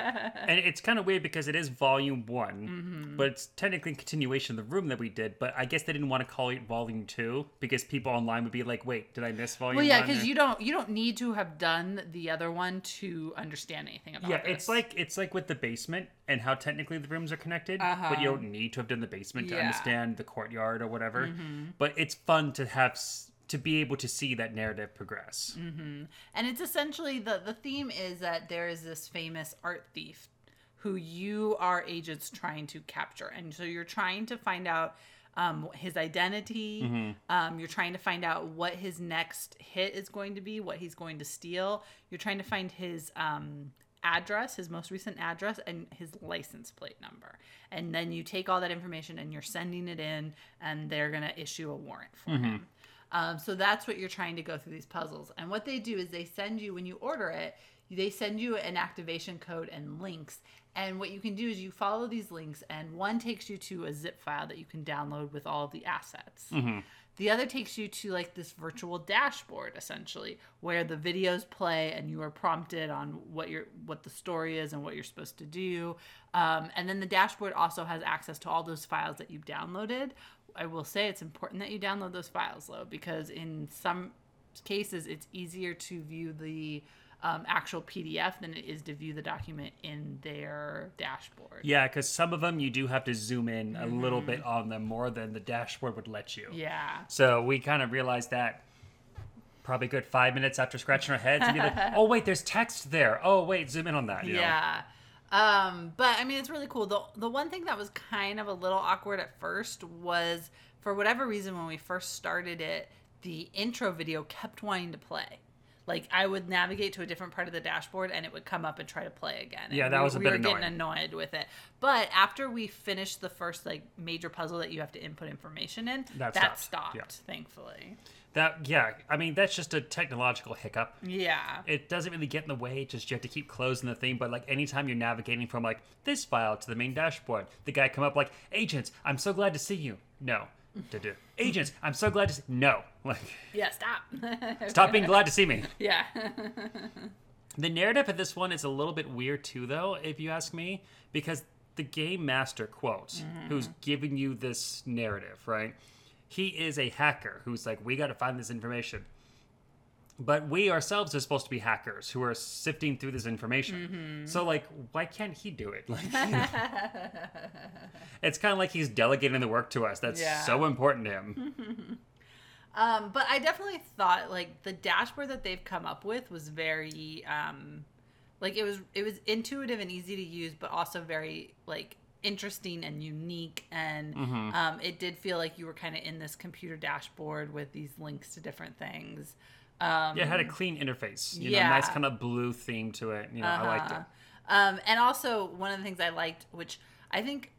And it's kind of weird because it is volume one, Mm-hmm. but it's technically a continuation of the room that we did. But I guess they didn't want to call it volume two because people online would be like, wait, did I miss volume Well, yeah, because you don't you don't need to have done the other one to understand anything about it. Yeah, this. it's like it's like with the basement and how technically the rooms are connected, but you don't need to have done the basement to Uh-huh. Yeah. Mm-hmm. understand the courtyard or whatever. But it's fun to have s- to be able to see that narrative progress. Mm-hmm. and it's essentially the the theme is that there is this famous art thief who you are agents trying to capture, and so you're trying to find out. Um, his identity. Um, you're trying to find out what his next hit is going to be, what he's going to steal. You're trying to find his um, address, his most recent address, and his license plate number. And then you take all that information and you're sending it in, and they're going to issue a warrant for him. Um, so that's what you're trying to go through these puzzles. And what they do is they send you, when you order it, they send you an activation code and links. And what you can do is you follow these links, and one takes you to a zip file that you can download with all of the assets. The other takes you to like this virtual dashboard essentially where the videos play and you are prompted on what your what the story is and what you're supposed to do. Um, and then the dashboard also has access to all those files that you've downloaded. I will say it's important that you download those files though because in some cases it's easier to view the um, actual PDF than it is to view the document in their dashboard. Yeah, because some of them you do have to zoom in a little bit on them more than the dashboard would let you. Yeah. So we kind of realized that probably a good five minutes after scratching our heads and be like, (laughs) oh wait, there's text there. Oh wait, zoom in on that. you know? Um, but I mean, it's really cool. The the one thing that was kind of a little awkward at first was for whatever reason when we first started it, the intro video kept wanting to play. Like I would navigate to a different part of the dashboard and it would come up and try to play again. And Yeah, that we, was a we bit were getting annoyed with it. But after we finished the first like major puzzle that you have to input information in, That that, stopped, stopped, yeah. thankfully. That yeah, I mean that's just a technological hiccup. Yeah. It doesn't really get in the way. Just you have to keep closing the thing. But like anytime you're navigating from like this file to the main dashboard, the guy come up like, "Agents, I'm so glad to see you." No. Agents, I'm so glad to see. No. Like, Yeah, stop. (laughs) stop being glad to see me. (laughs) yeah. (laughs) The narrative of this one is a little bit weird too, though, if you ask me, because the game master quote, mm-hmm. who's giving you this narrative, right? He is a hacker who's like, we got to find this information. But we ourselves are supposed to be hackers who are sifting through this information. So, like, why can't he do it? (laughs) Like, (laughs) it's kind of like he's delegating the work to us. That's Yeah. so important to him. (laughs) Um, but I definitely thought like the dashboard that they've come up with was very um, like it was it was intuitive and easy to use, but also very like interesting and unique. And Mm-hmm. um, it did feel like you were kind of in this computer dashboard with these links to different things. Um, Yeah, it had a clean interface. You know, Yeah. nice kind of blue theme to it. You know, I liked it. Uh-huh. Um, and also one of the things I liked, which I think,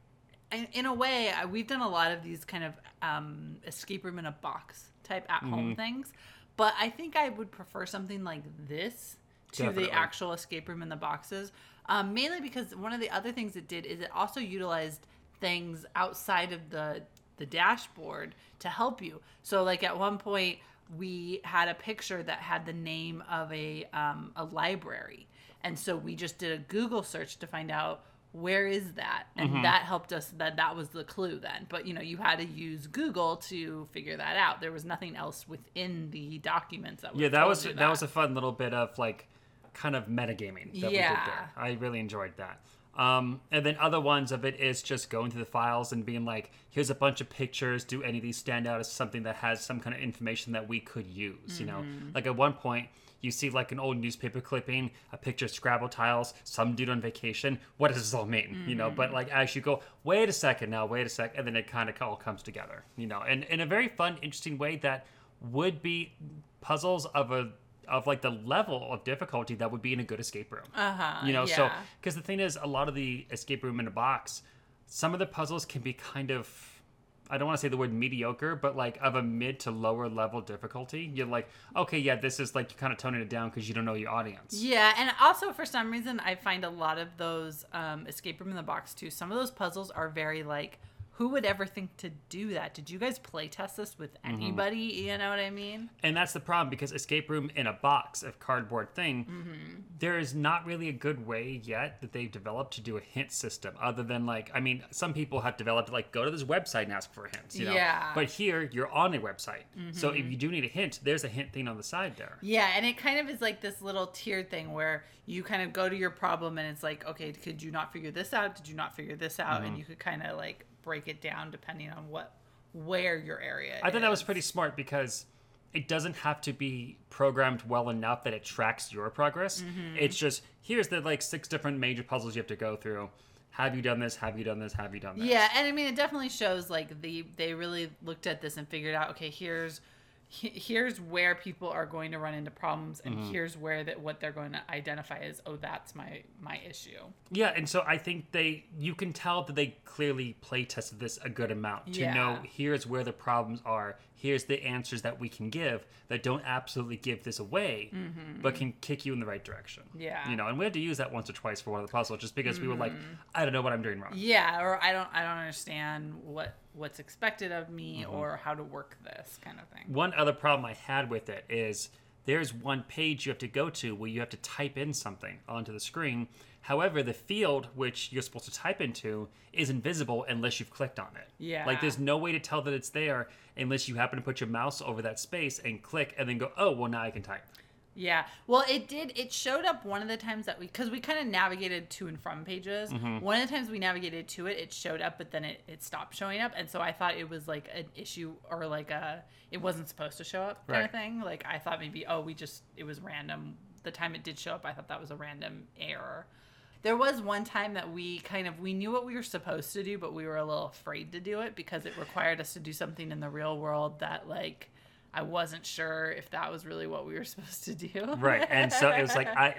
in, in a way, we've done a lot of these kind of um, escape room in a box type at home Mm-hmm. things, but I think I would prefer something like this to Definitely. the actual escape room in the boxes. Um, mainly because one of the other things it did is it also utilized things outside of the the dashboard to help you. So like at one point we had a picture that had the name of a um, a library, and so we just did a Google search to find out where is that, and Mm-hmm. that helped us. That that was the clue then. But you know you had to use Google to figure that out. There was nothing else within the documents that. Yeah, that was you that was a fun little bit of like kind of metagaming that we did Yeah. there. I really enjoyed that. Um, and then other ones of it is just going through the files and being like, here's a bunch of pictures. Do any of these stand out as something that has some kind of information that we could use? You know, like at one point, you see like an old newspaper clipping, a picture of Scrabble tiles, some dude on vacation. What does this all mean? You know, but like as you go, wait a second now, wait a sec, and then it kind of all comes together. You know, and in a very fun, interesting way that would be puzzles of a of like the level of difficulty that would be in a good escape room. Uh-huh. You know, so because the thing is, a lot of the escape room in a box, some of the puzzles can be kind of, I don't want to say the word mediocre, but like of a mid to lower level difficulty. You're like, okay, yeah, this is like you're kind of toning it down because you don't know your audience. Yeah, and also for some reason, I find a lot of those um, escape room in the box too. Some of those puzzles are very like, who would ever think to do that? Did you guys play test this with Mm-hmm. anybody? You know what I mean? And that's the problem because escape room in a box of cardboard thing, Mm-hmm. there is not really a good way yet that they've developed to do a hint system other than like, I mean, some people have developed like go to this website and ask for hints, you know. Yeah. Mm-hmm. But here you're on a website. So if you do need a hint, there's a hint thing on the side there. Yeah, and it kind of is like this little tiered thing where you kind of go to your problem and it's like, okay, could you not figure this out? Did you not figure this out? Mm-hmm. And you could kind of like break it down depending on what where your area. I thought that was pretty smart because it doesn't have to be programmed well enough that it tracks your progress. Mm-hmm. It's just here's the like six different major puzzles you have to go through. Have you done this? Have you done this? Have you done this? Yeah, and I mean, it definitely shows like the they really looked at this and figured out, okay, here's he- here's where people are going to run into problems, and Mm-hmm. here's where that what they're going to identify as, oh, that's my my issue. Yeah, and so I think they you can tell that they clearly play tested this a good amount to Yeah. know here's where the problems are, here's the answers that we can give that don't absolutely give this away, but can kick you in the right direction. Mm-hmm. Yeah. You know, and we had to use that once or twice for one of the puzzles just because we were like, I don't know what I'm doing wrong. Yeah, or I don't I don't understand what what's expected of me Mm-hmm. or how to work this kind of thing. One other problem I had with it is there's one page you have to go to where you have to type in something onto the screen. However, the field which you're supposed to type into is invisible unless you've clicked on it. Yeah. Like there's no way to tell that it's there unless you happen to put your mouse over that space and click and then go, oh, well, now I can type. Yeah. Well, it did. It showed up one of the times that we, because we kind of navigated to and from pages. Mm-hmm. One of the times we navigated to it, it showed up, but then it, it stopped showing up. And so I thought it was like an issue or like a, it wasn't supposed to show up kind Right. of thing. Like I thought maybe, oh, we just, it was random. The time it did show up, I thought that was a random error. There was one time that we kind of we knew what we were supposed to do, but we were a little afraid to do it because it required us to do something in the real world that like I wasn't sure if that was really what we were (laughs) supposed to do. Right. And so it was like, (laughs) I.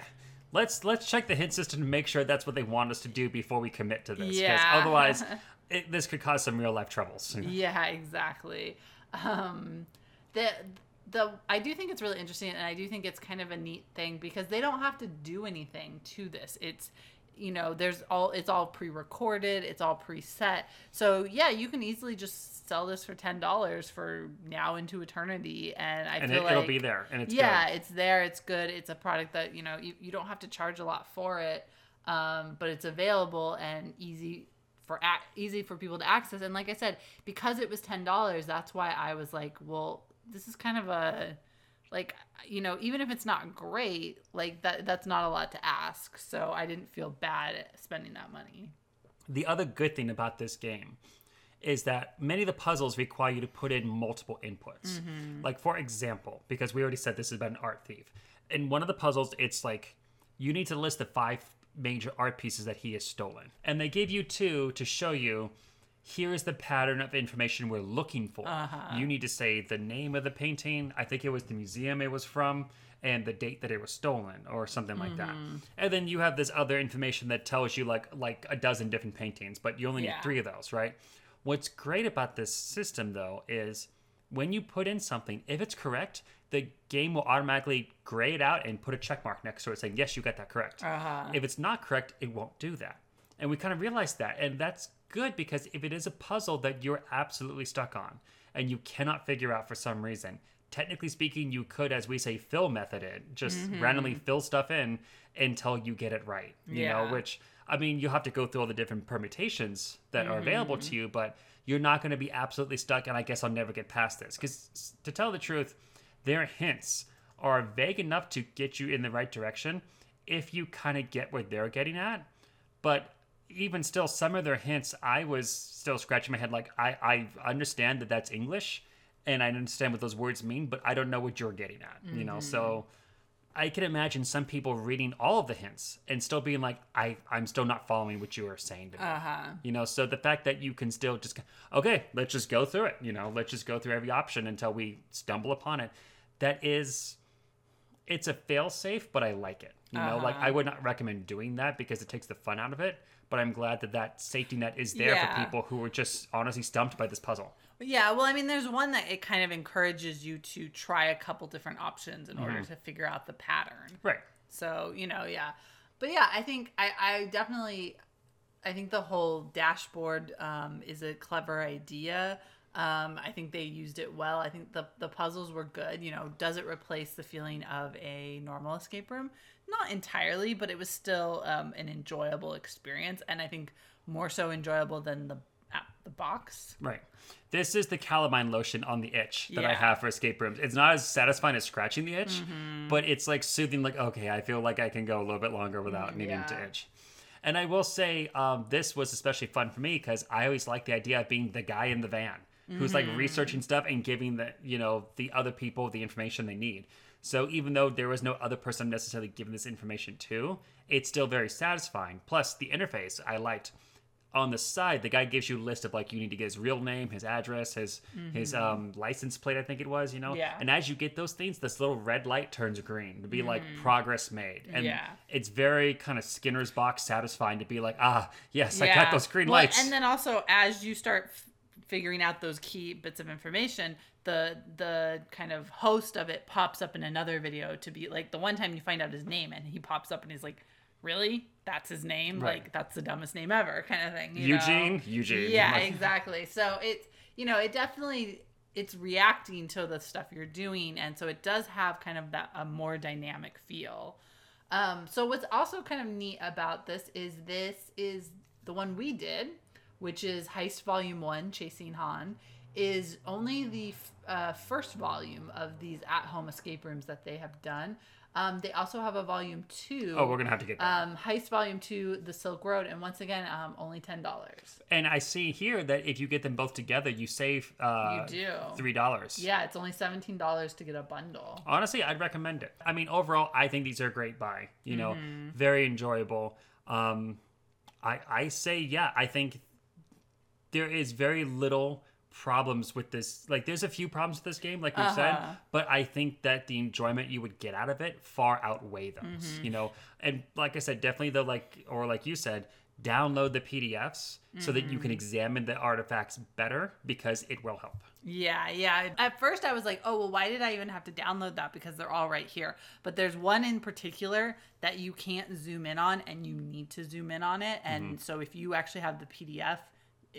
Let's let's check the hint system to make sure that's what they want us to do before we commit to this. 'cause Yeah. (laughs) otherwise, it, this could cause some real life troubles. Yeah, exactly. Um, the the I do think it's really interesting, and I do think it's kind of a neat thing because they don't have to do anything to this. It's you know, there's all it's all pre-recorded, it's all preset. So yeah, you can easily just sell this for ten dollars for now into eternity, and I And feel it, like it'll be there, and it's yeah, good. it's there. It's good. It's a product that you know you, you don't have to charge a lot for it, um, but it's available and easy for ac- easy for people to access. And like I said, because it was ten dollars, that's why I was like, well, this is kind of a like you know even if it's not great like that that's not a lot to ask so i didn't feel bad at spending that money The other good thing about this game is that many of the puzzles require you to put in multiple inputs. Mm-hmm. Like, for example, because we already said this is about an art thief. In one of the puzzles, it's like you need to list the five major art pieces that he has stolen. And they give you two to show you here is the pattern of information we're looking for. You need to say the name of the painting, I think it was the museum it was from, and the date that it was stolen or something like that. And then you have this other information that tells you like like a dozen different paintings, but you only Yeah. need 3 of those, right? What's great about this system though is when you put in something, if it's correct, the game will automatically gray it out and put a check mark next to it saying, yes, you got that correct. Uh-huh. If it's not correct, it won't do that. And we kind of realized that. And that's good because if it is a puzzle that you're absolutely stuck on and you cannot figure out for some reason, technically speaking, you could, as we say, fill method it, just Mm-hmm. randomly fill stuff in until you get it right. You Yeah. know, which I mean, you have to go through all the different permutations that are available Mm-hmm. to you, but you're not going to be absolutely stuck. And I guess I'll never get past this because, to tell the truth, their hints are vague enough to get you in the right direction if you kind of get what they're getting at. But even still, some of their hints, I was still scratching my head. Like, I, I understand that that's English and I understand what those words mean, but I don't know what you're getting at, you know? So I can imagine some people reading all of the hints and still being like, I, I'm still not following what you are saying to me. Uh-huh. You know, so the fact that you can still just, okay, let's just go through it, you know, let's just go through every option until we stumble upon it. That is, it's a fail safe, but I like it. You know, like Uh-huh. I would not recommend doing that because it takes the fun out of it. But I'm glad that that safety net is there Yeah. for people who are just honestly stumped by this puzzle. Yeah, well, I mean, there's one that it kind of encourages you to try a couple different options in order to figure out the pattern. Right. So, you know, yeah. But yeah, I think I, I definitely I think the whole dashboard um, is a clever idea. Um, I think they used it well. I think the the puzzles were good. You know, does it replace the feeling of a normal escape room? Not entirely, but it was still um, an enjoyable experience, and I think more so enjoyable than the at the box. Right. This is the calamine lotion on the itch that I Yeah. Mm-hmm. have for escape rooms. It's not as satisfying as scratching the itch, but it's like soothing. Like, okay, I feel like I can go a little bit longer without needing to Mm, itch. And I will say, um, this was especially fun for me because I always like the idea of being the guy in the van who's like Mm-hmm. researching stuff and giving the you know the other people the information they need. So even though there was no other person necessarily giving this information to, it's still very satisfying. Plus the interface I liked on the side, the guy gives you a list of like you need to get his real name, his address, his his um license plate, I think it was, you know. Mm-hmm. Yeah. And as you get those things, this little red light turns green to be like progress made, and Mm. Yeah. it's very kind of Skinner's box satisfying to be like, ah, yes, I got those green Well, lights. And then also, as you start f- figuring out those key bits of information, the the kind of host of it pops up in another video to be like the one time you find out his name and he pops up and he's like, "Really? That's his name? Right. Like that's the dumbest name ever?" kind of thing. you know? Eugene, Eugene. Yeah, (laughs) exactly. So it's you know it definitely it's reacting to the stuff you're doing, and so it does have kind of that a more dynamic feel. Um, so what's also kind of neat about this is this is the one we did, which is Heist Volume One, Chasing Han, is only the f- uh, first volume of these at-home escape rooms that they have done. Um, they also have a volume two. Oh, we're gonna have to get that. um, Heist Volume Two, The Silk Road, and once again, um, only ten dollars. and I see here that if you get them both together, you save uh, You do. three dollars. Yeah, it's only seventeen dollars to get a bundle. Honestly, I'd recommend it. I mean, overall, I think these are a great buy. You know, Mm-hmm. very enjoyable. Um, I I say yeah. I think there is very little problems with this. Like, there's a few problems with this game, like we've said, Uh-huh. but I think that the enjoyment you would get out of it far outweigh those. Mm-hmm. You know, and like I said, definitely the like, or like you said. Download the PDFs so that Mm-hmm. you can examine the artifacts better because it will help. Yeah, yeah. At first, I was like, oh, well, why did I even have to download that? Because they're all right here. But there's one in particular that you can't zoom in on, and you need to zoom in on it. And Mm-hmm. so if you actually have the PDF,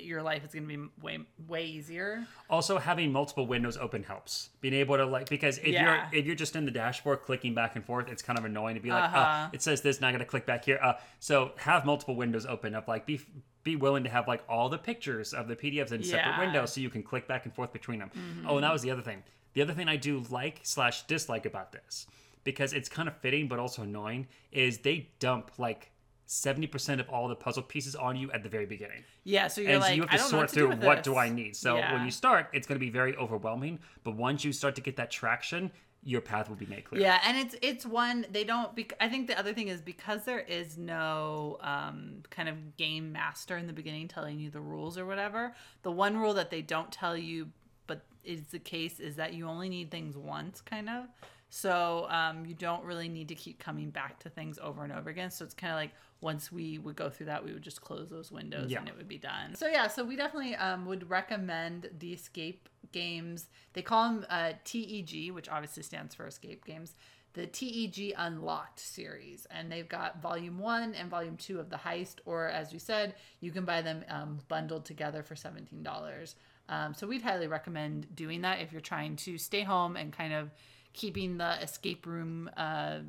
your life is going to be way way easier. also having multiple windows open helps being able to like because if Yeah. you're if you're just in the dashboard clicking back and forth it's kind of annoying to be like Uh-huh. oh it says this now i gotta click back here uh, so have multiple windows open up like be be willing to have like all the pictures of the pdfs in separate Yeah. Mm-hmm. windows so you can click back and forth between them oh and that was the other thing the other thing i do like slash dislike about this because it's kind of fitting but also annoying is they dump like 70% of all the puzzle pieces on you at the very beginning Yeah, so you're and like, so you have to sort do through with what do. I need. So Yeah. when you start, it's going to be very overwhelming. But once you start to get that traction, your path will be made clear. Yeah, and it's it's one they don't. Bec- I think the other thing is because there is no um, kind of game master in the beginning telling you the rules or whatever. The one rule that they don't tell you, but is the case, is that you only need things once, kind of. So um, you don't really need to keep coming back to things over and over again. So it's kind of like once we would go through that, we would just close those windows Yeah. and it would be done. So yeah, so we definitely um, would recommend the escape games. They call them uh, TEG, which obviously stands for escape games. The TEG Unlocked series, and they've got Volume One and Volume Two of the Heist, or as we said, you can buy them um, bundled together for seventeen dollars. Um, so we'd highly recommend doing that if you're trying to stay home and kind of keeping the escape room uh,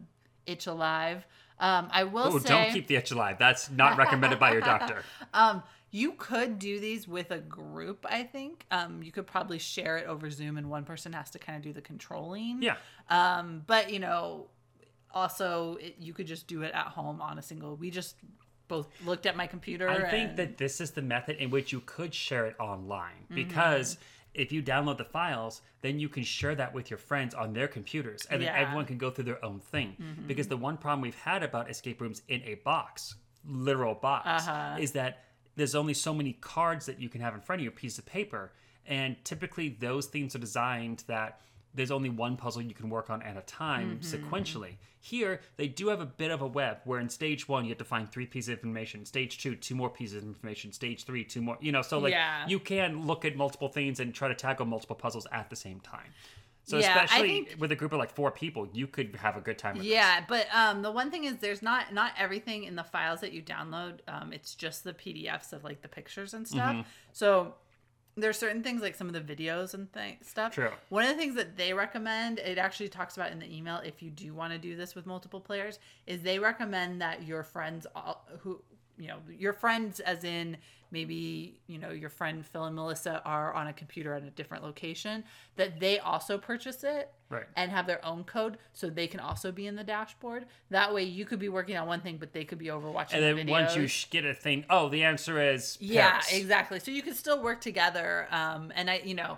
itch alive. Um, I will Oh, say, don't keep the itch alive. That's not recommended by your doctor. (laughs) um, you could do these with a group. I think um, you could probably share it over Zoom, and one person has to kind of do the controlling. Yeah. Um, but you know, also it, you could just do it at home on a single. We just both looked at my computer. I think that this is the method in which you could share it online because Mm-hmm. If you download the files, then you can share that with your friends on their computers and then Yeah. Mm-hmm. everyone can go through their own thing. Because the one problem we've had about escape rooms in a box, literal box, Uh-huh. is that there's only so many cards that you can have in front of you, a piece of paper. And typically those themes are designed that there's only one puzzle you can work on at a time Mm-hmm. sequentially. Here, they do have a bit of a web where in stage one, you have to find three pieces of information. Stage two, two more pieces of information. Stage three, two more. You know, so like Yeah. you can look at multiple things and try to tackle multiple puzzles at the same time. So Yeah, especially think- with a group of like four people, you could have a good time with Yeah, but um, the one thing is, there's not not everything in the files that you download. Um, it's just the PDFs of like the pictures and stuff. Mm-hmm. So there's certain things like some of the videos and th- stuff. True. One of the things that they recommend, it actually talks about in the email, if you do want to do this with multiple players, is they recommend that your friends all, who you know your friends as in maybe you know your friend phil and melissa are on a computer at a different location that they also purchase it Right. and have their own code so they can also be in the dashboard that way you could be working on one thing but they could be overwatching And then the once you get a thing, oh, the answer is Yeah, exactly. So you can still work together. Um, and I, you know,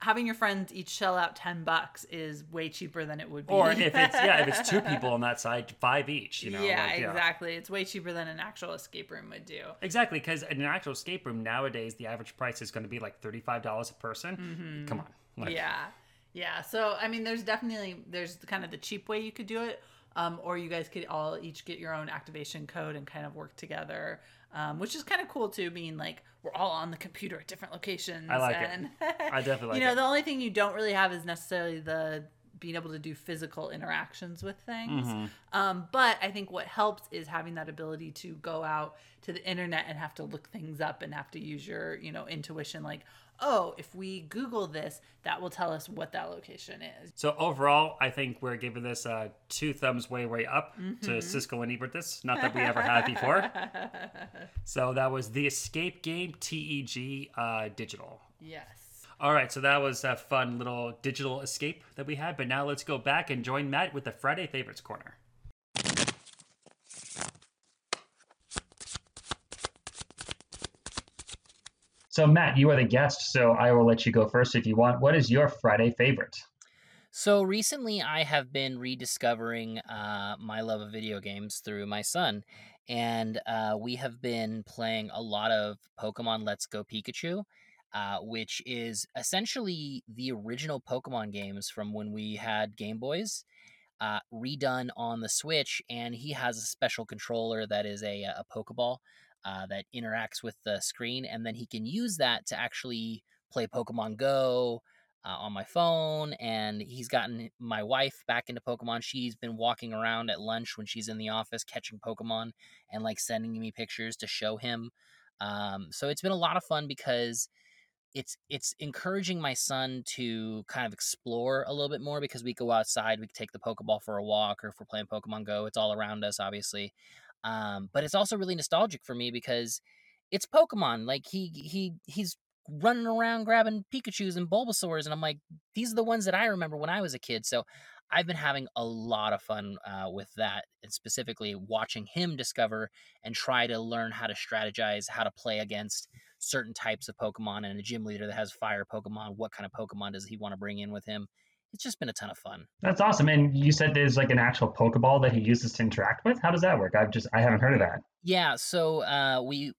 having your friends each shell out ten bucks is way cheaper than it would be. Or if it's (laughs) yeah, if it's two people on that side, five each. You know. yeah, like, exactly. It's way cheaper than an actual escape room would do. Exactly, because in an actual escape room nowadays, the average price is going to be like thirty-five dollars a person. Come on, like, Mm-hmm. yeah, yeah. So I mean, there's definitely there's kind of the cheap way you could do it. Um, or you guys could all each get your own activation code and kind of work together, um, which is kind of cool too. Being like we're all on the computer at different locations. I like it. I (laughs) definitely like you know, it. the only thing you don't really have is necessarily the being able to do physical interactions with things. Mm-hmm. Um, but I think what helps is having that ability to go out to the internet and have to look things up and have to use your, you know, intuition. Like, oh, if we Google this, that will tell us what that location is. So overall, I think we're giving this uh, two thumbs way way up to Mm-hmm. Cisco and Ebertus. Not that we ever had before. (laughs) So that was the Escape Game TEG uh, Digital. Yes. All right, so that was a fun little digital escape that we had. But now let's go back and join Matt with the Friday Favorites Corner. So, Matt, you are the guest, so I will let you go first if you want. What is your Friday favorite? So recently, I have been rediscovering uh, my love of video games through my son, and uh, we have been playing a lot of Pokemon Let's Go Pikachu, uh, which is essentially the original Pokemon games from when we had Game Boys, uh, redone on the Switch. And he has a special controller that is a, a Pokeball uh, that interacts with the screen, and then he can use that to actually play Pokemon Go uh, on my phone and he's gotten my wife back into pokemon. She's been walking around at lunch when she's in the office catching pokemon and like sending me pictures to show him. Um, so it's been a lot of fun because it's it's encouraging my son to kind of explore a little bit more because we go outside we take the pokeball for a walk or if we're playing pokemon go it's all around us obviously um, but it's also really nostalgic for me because it's pokemon like he he he's running around grabbing Pikachu's and Bulbasaurs, and I'm like, these are the ones that I remember when I was a kid. So I've been having a lot of fun uh, with that, and specifically watching him discover and try to learn how to strategize, how to play against certain types of Pokemon, and a gym leader that has fire Pokemon. What kind of Pokemon does he want to bring in with him? It's just been a ton of fun. That's awesome. And you said there's like an actual Pokeball that he uses to interact with. How does that work? I've just I haven't heard of that. Yeah, so uh, we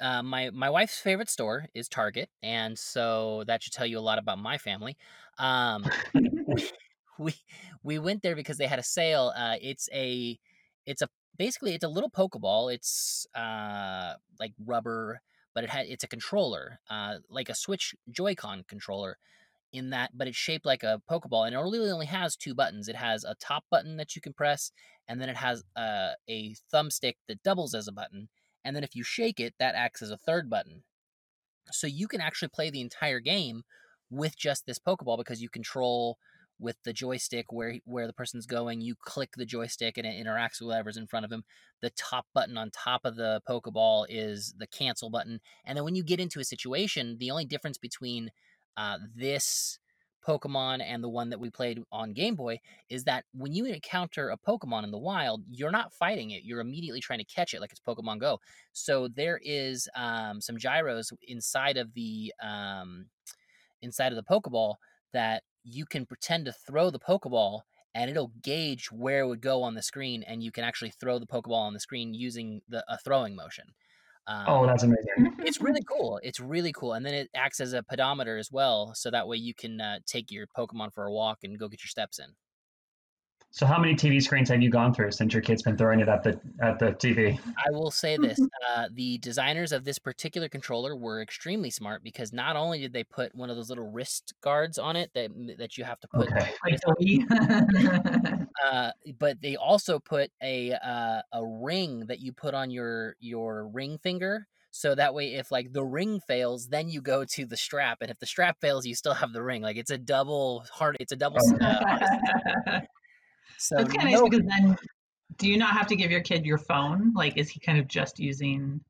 uh, my my wife's favorite store is Target, and so that should tell you a lot about my family. Um, we, (laughs) (laughs) we we went there because they had a sale. Uh, it's a it's a basically it's a little Pokeball. It's uh, like rubber, but it had it's a controller, uh, like a Switch Joy-Con controller. In that, but it's shaped like a Pokeball, and it really only has two buttons. It has a top button that you can press, and then it has uh, a thumbstick that doubles as a button. And then if you shake it, that acts as a third button. So you can actually play the entire game with just this Pokeball because you control with the joystick where where the person's going. You click the joystick and it interacts with whatever's in front of him. The top button on top of the Pokeball is the cancel button. And then when you get into a situation, the only difference between uh, this Pokemon and the one that we played on Game Boy is that when you encounter a Pokemon in the wild, you're not fighting it. You're immediately trying to catch it like it's Pokemon Go. So there is um, some gyros inside of the um, inside of the Pokeball that you can pretend to throw the Pokeball and it'll gauge where it would go on the screen and you can actually throw the Pokeball on the screen using the a throwing motion. Um, oh, that's amazing. it's really cool. It's really cool, and then it acts as a pedometer as well, so that way you can uh, take your Pokemon for a walk and go get your steps in. So, how many TV screens have you gone through since your kid's been throwing it at the at the TV? I will say this: (laughs) uh, the designers of this particular controller were extremely smart because not only did they put one of those little wrist guards on it that that you have to put, Okay. Like (laughs) (laughs) uh, but they also put a uh, a ring that you put on your your ring finger. So that way, if like the ring fails, then you go to the strap, and if the strap fails, you still have the ring. Like it's a double hard. It's a double. So That's kind of no- nice because then do you not have to give your kid your phone? Like, is he kind of just using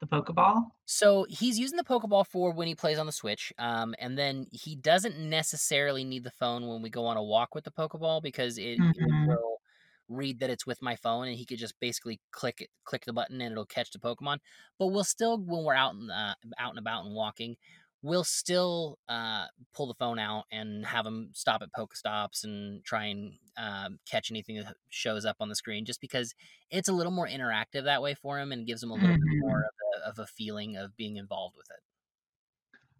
the Pokeball? So he's using the Pokeball for when he plays on the Switch, um, and then he doesn't necessarily need the phone when we go on a walk with the Pokeball because it, it Mhm. will read that it's with my phone, and he could just basically click it, click the button, and it'll catch the Pokemon. But we'll still, when we're out and uh, out and about and walking, we'll still uh, pull the phone out and have them stop at Pokestops and try and um, catch anything that shows up on the screen, just because it's a little more interactive that way for them and gives them a little Mhm. bit more of a, of a feeling of being involved with it.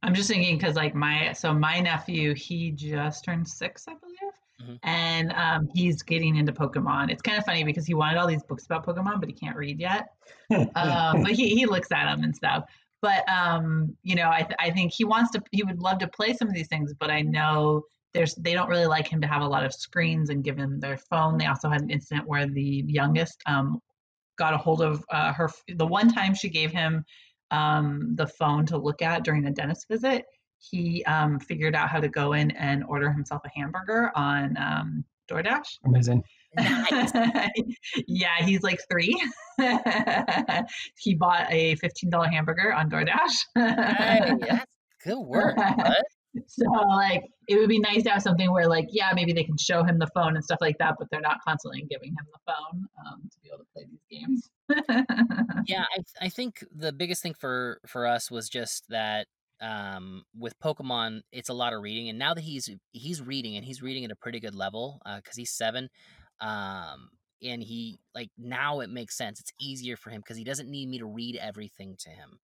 I'm just thinking because, like, my so my nephew, he just turned six, I believe, Mhm. and um, he's getting into Pokemon. It's kind of funny because he wanted all these books about Pokemon, but he can't read yet. (laughs) um, but he, he looks at them and stuff. But um, you know, I th- I think he wants to. He would love to play some of these things, but I know there's they don't really like him to have a lot of screens and give him their phone. They also had an incident where the youngest um, got a hold of uh, her. The one time she gave him um, the phone to look at during a dentist visit, he um, figured out how to go in and order himself a hamburger on um, DoorDash. Amazing. Nice. (laughs) yeah, he's like three. (laughs) he bought a $15 hamburger on DoorDash. Hey, that's good (laughs) work, bud. so, like, it would be nice to have something where, like, yeah, maybe they can show him the phone and stuff like that, but they're not constantly giving him the phone um, to be able to play these games. yeah I, I think the biggest thing for for us was just that um with pokemon it's a lot of reading and now that he's he's reading and he's reading at a pretty good level because he's seven um and he like now it makes sense it's easier for him because he doesn't need me to read everything to him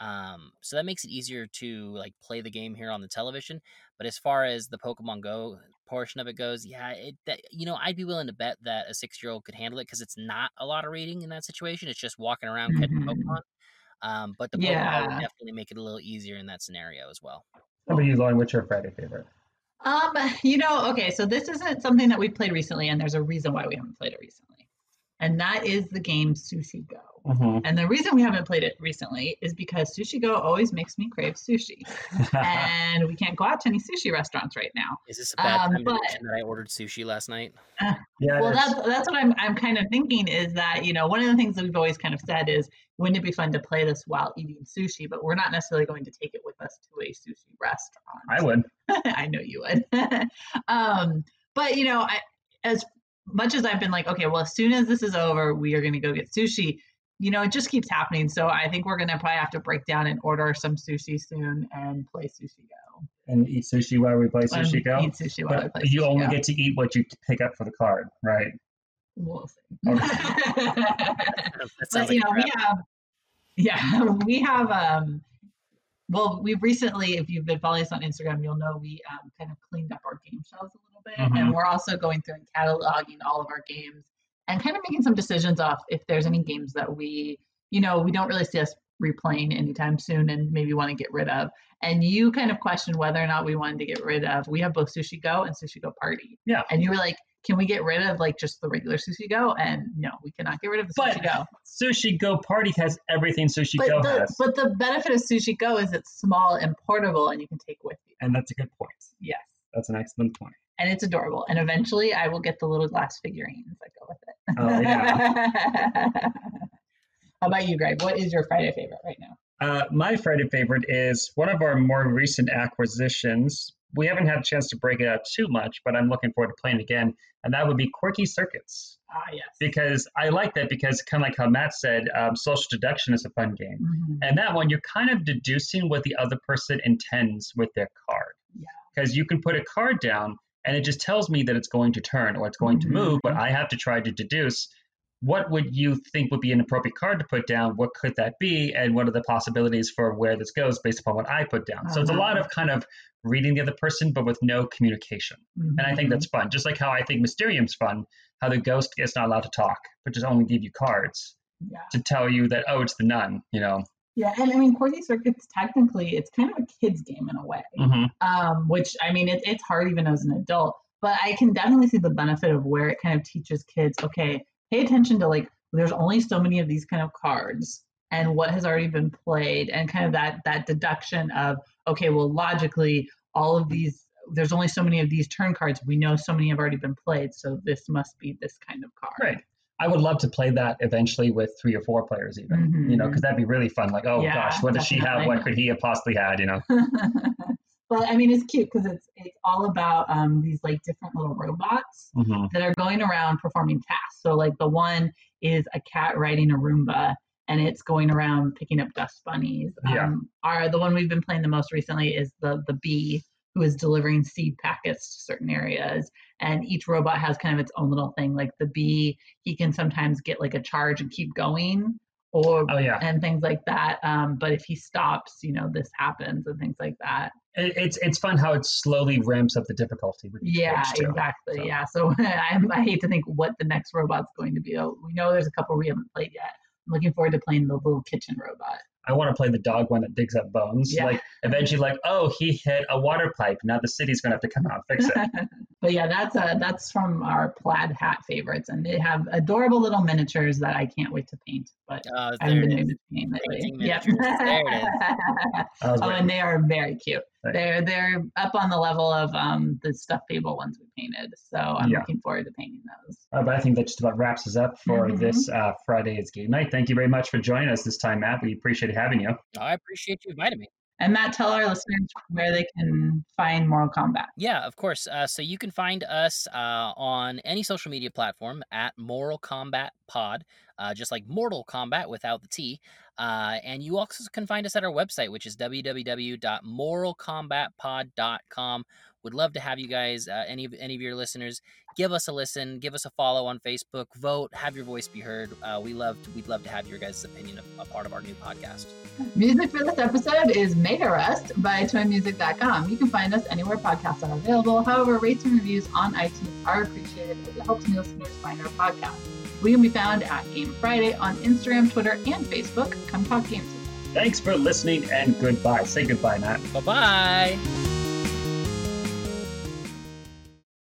um so that makes it easier to like play the game here on the television but as far as the pokemon go portion of it goes yeah it that you know i'd be willing to bet that a six year old could handle it because it's not a lot of reading in that situation it's just walking around catching Mhm. pokemon um but the pokemon Yeah. would definitely make it a little easier in that scenario as well How about you, Lauren? What's your Friday favorite? Um, you know, okay, so this isn't something that we played recently, and there's a reason why we haven't played it recently. And that is the game Sushi Go. Mm-hmm. And the reason we haven't played it recently is because Sushi Go always makes me crave sushi. and we can't go out to any sushi restaurants right now. is this a bad Um, time but- that i ordered sushi last night yeah, Well, that's that's what I'm I'm kind of thinking is that you know one of the things that we've always kind of said is wouldn't it be fun to play this while eating sushi? But we're not necessarily going to take it with us to a sushi restaurant. I would. (laughs) I know you would. (laughs) um, but you know, I as much as I've been like, okay, well, as soon as this is over, we are going to go get sushi. You know, it just keeps happening. So I think we're going to probably have to break down and order some sushi soon and play sushi go. And eat sushi while we play sushi go. Eat sushi while we play you Sushi only Go. get to eat what you pick up for the card, right? We'll see. (laughs) that but you know, a we have, yeah, we have. um Well, we've recently, if you've been following us on Instagram, you'll know we um, kind of cleaned up our game shelves a little bit, Mhm. and we're also going through and cataloging all of our games and kind of making some decisions off if there's any games that we, you know, we don't really see us replaying anytime soon and maybe want to get rid of. And you kind of questioned whether or not we wanted to get rid of. We have both Sushi Go and Sushi Go Party. Yeah. And you were like, can we get rid of like just the regular Sushi Go? And no, we cannot get rid of the But Sushi Go. Sushi Go Party has everything Sushi But Go the, has, but the benefit of Sushi Go is it's small and portable and you can take with you. and that's a good point. Yes. That's an excellent point. And it's adorable. And eventually I will get the little glass figurines that go with it. Oh, yeah. (laughs) How about you, Greg? What is your Friday favorite right now? Uh, my Friday favorite is one of our more recent acquisitions we haven't had a chance to break it out too much, but I'm looking forward to playing again. And that would be Quirky Circuits. Ah, yes. Because I like that because kind of like how Matt said, um, social deduction is a fun game. Mhm. And that one, you're kind of deducing what the other person intends with their card. Yeah. Because you can put a card down and it just tells me that it's going to turn or it's going Mhm. to move, but I have to try to deduce what would you think would be an appropriate card to put down? What could that be? And what are the possibilities for where this goes based upon what I put down? So it's a lot Uh-huh. of kind of reading the other person, but with no communication. And I think Mhm. that's fun. Just like how I think Mysterium's fun, how the ghost is not allowed to talk, but just only give you cards yeah. to tell you that, oh, it's the nun, you know. Yeah, and I mean, Quirky Circuits technically it's kind of a kid's game in a way, hmm um, which I mean it, it's hard even as an adult. But I can definitely see the benefit of where it kind of teaches kids, okay, pay attention to like there's only so many of these kind of cards and what has already been played and kind of that that deduction of okay, well logically all of these there's only so many of these turn cards. We know so many have already been played, so this must be this kind of card. Right. I would love to play that eventually with three or four players, even. You know, mm-hmm. because that'd be really fun. Like, oh Yeah, gosh, what does she have? What could he have possibly had? You know. (laughs) but I mean, it's cute because it's it's all about um, these like different little robots hmm that are going around performing tasks. So like the one is a cat riding a Roomba, and it's going around picking up dust bunnies. Yeah. Um, our the one we've been playing the most recently is the the bee who is delivering seed packets to certain areas. And each robot has kind of its own little thing. Like the bee, he can sometimes get like a charge and keep going, or Oh yeah, and things like that. Um, but if he stops, you know, this happens and things like that. it, it's it's fun how it slowly ramps up the difficulty. Yeah, exactly. So- Yeah. So (laughs) I, I hate to think what the next robot's going to be. Oh, We know there's a couple we haven't played yet. I'm looking forward to playing the little kitchen robot. I want to play the dog one that digs up bones. Yeah. Like eventually, like oh, he hit a water pipe. Now the city's gonna have to come out and fix it. (laughs) but yeah, that's uh that's from our plaid hat favorites, and they have adorable little miniatures that I can't wait to paint. But Oh, I haven't been able to paint lately. Painting Yep. There it is. (laughs) Oh, and they are very cute. Right. They're they're up on the level of um the stuffed fable ones we painted. So I'm Yeah. looking forward to painting those. Uh, but I think that just about wraps us up for Mhm. this uh, Friday is game night. Thank you very much for joining us this time, Matt. We appreciate having you. I appreciate you inviting me. And Matt, tell our listeners where they can find Moral Combat. Yeah, of course. Uh, so you can find us uh, on any social media platform at Moral Combat Pod, uh, just like Mortal Kombat without the T. Uh, and you also can find us at our website, which is www.moralcombatpod.com. Would love to have you guys, uh, any of any of your listeners, give us a listen, give us a follow on Facebook, vote, have your voice be heard. Uh, we love to, we'd love to have your guys' opinion a, a part of our new podcast. Music for this episode is Mega Rust by ToyMusic.com. You can find us anywhere podcasts are available. However, rates and reviews on iTunes are appreciated as it helps new listeners find our podcast. We can be found at Game Friday on Instagram, Twitter, and Facebook. Come talk games. Thanks for listening and goodbye. Say goodbye, Matt. Bye bye.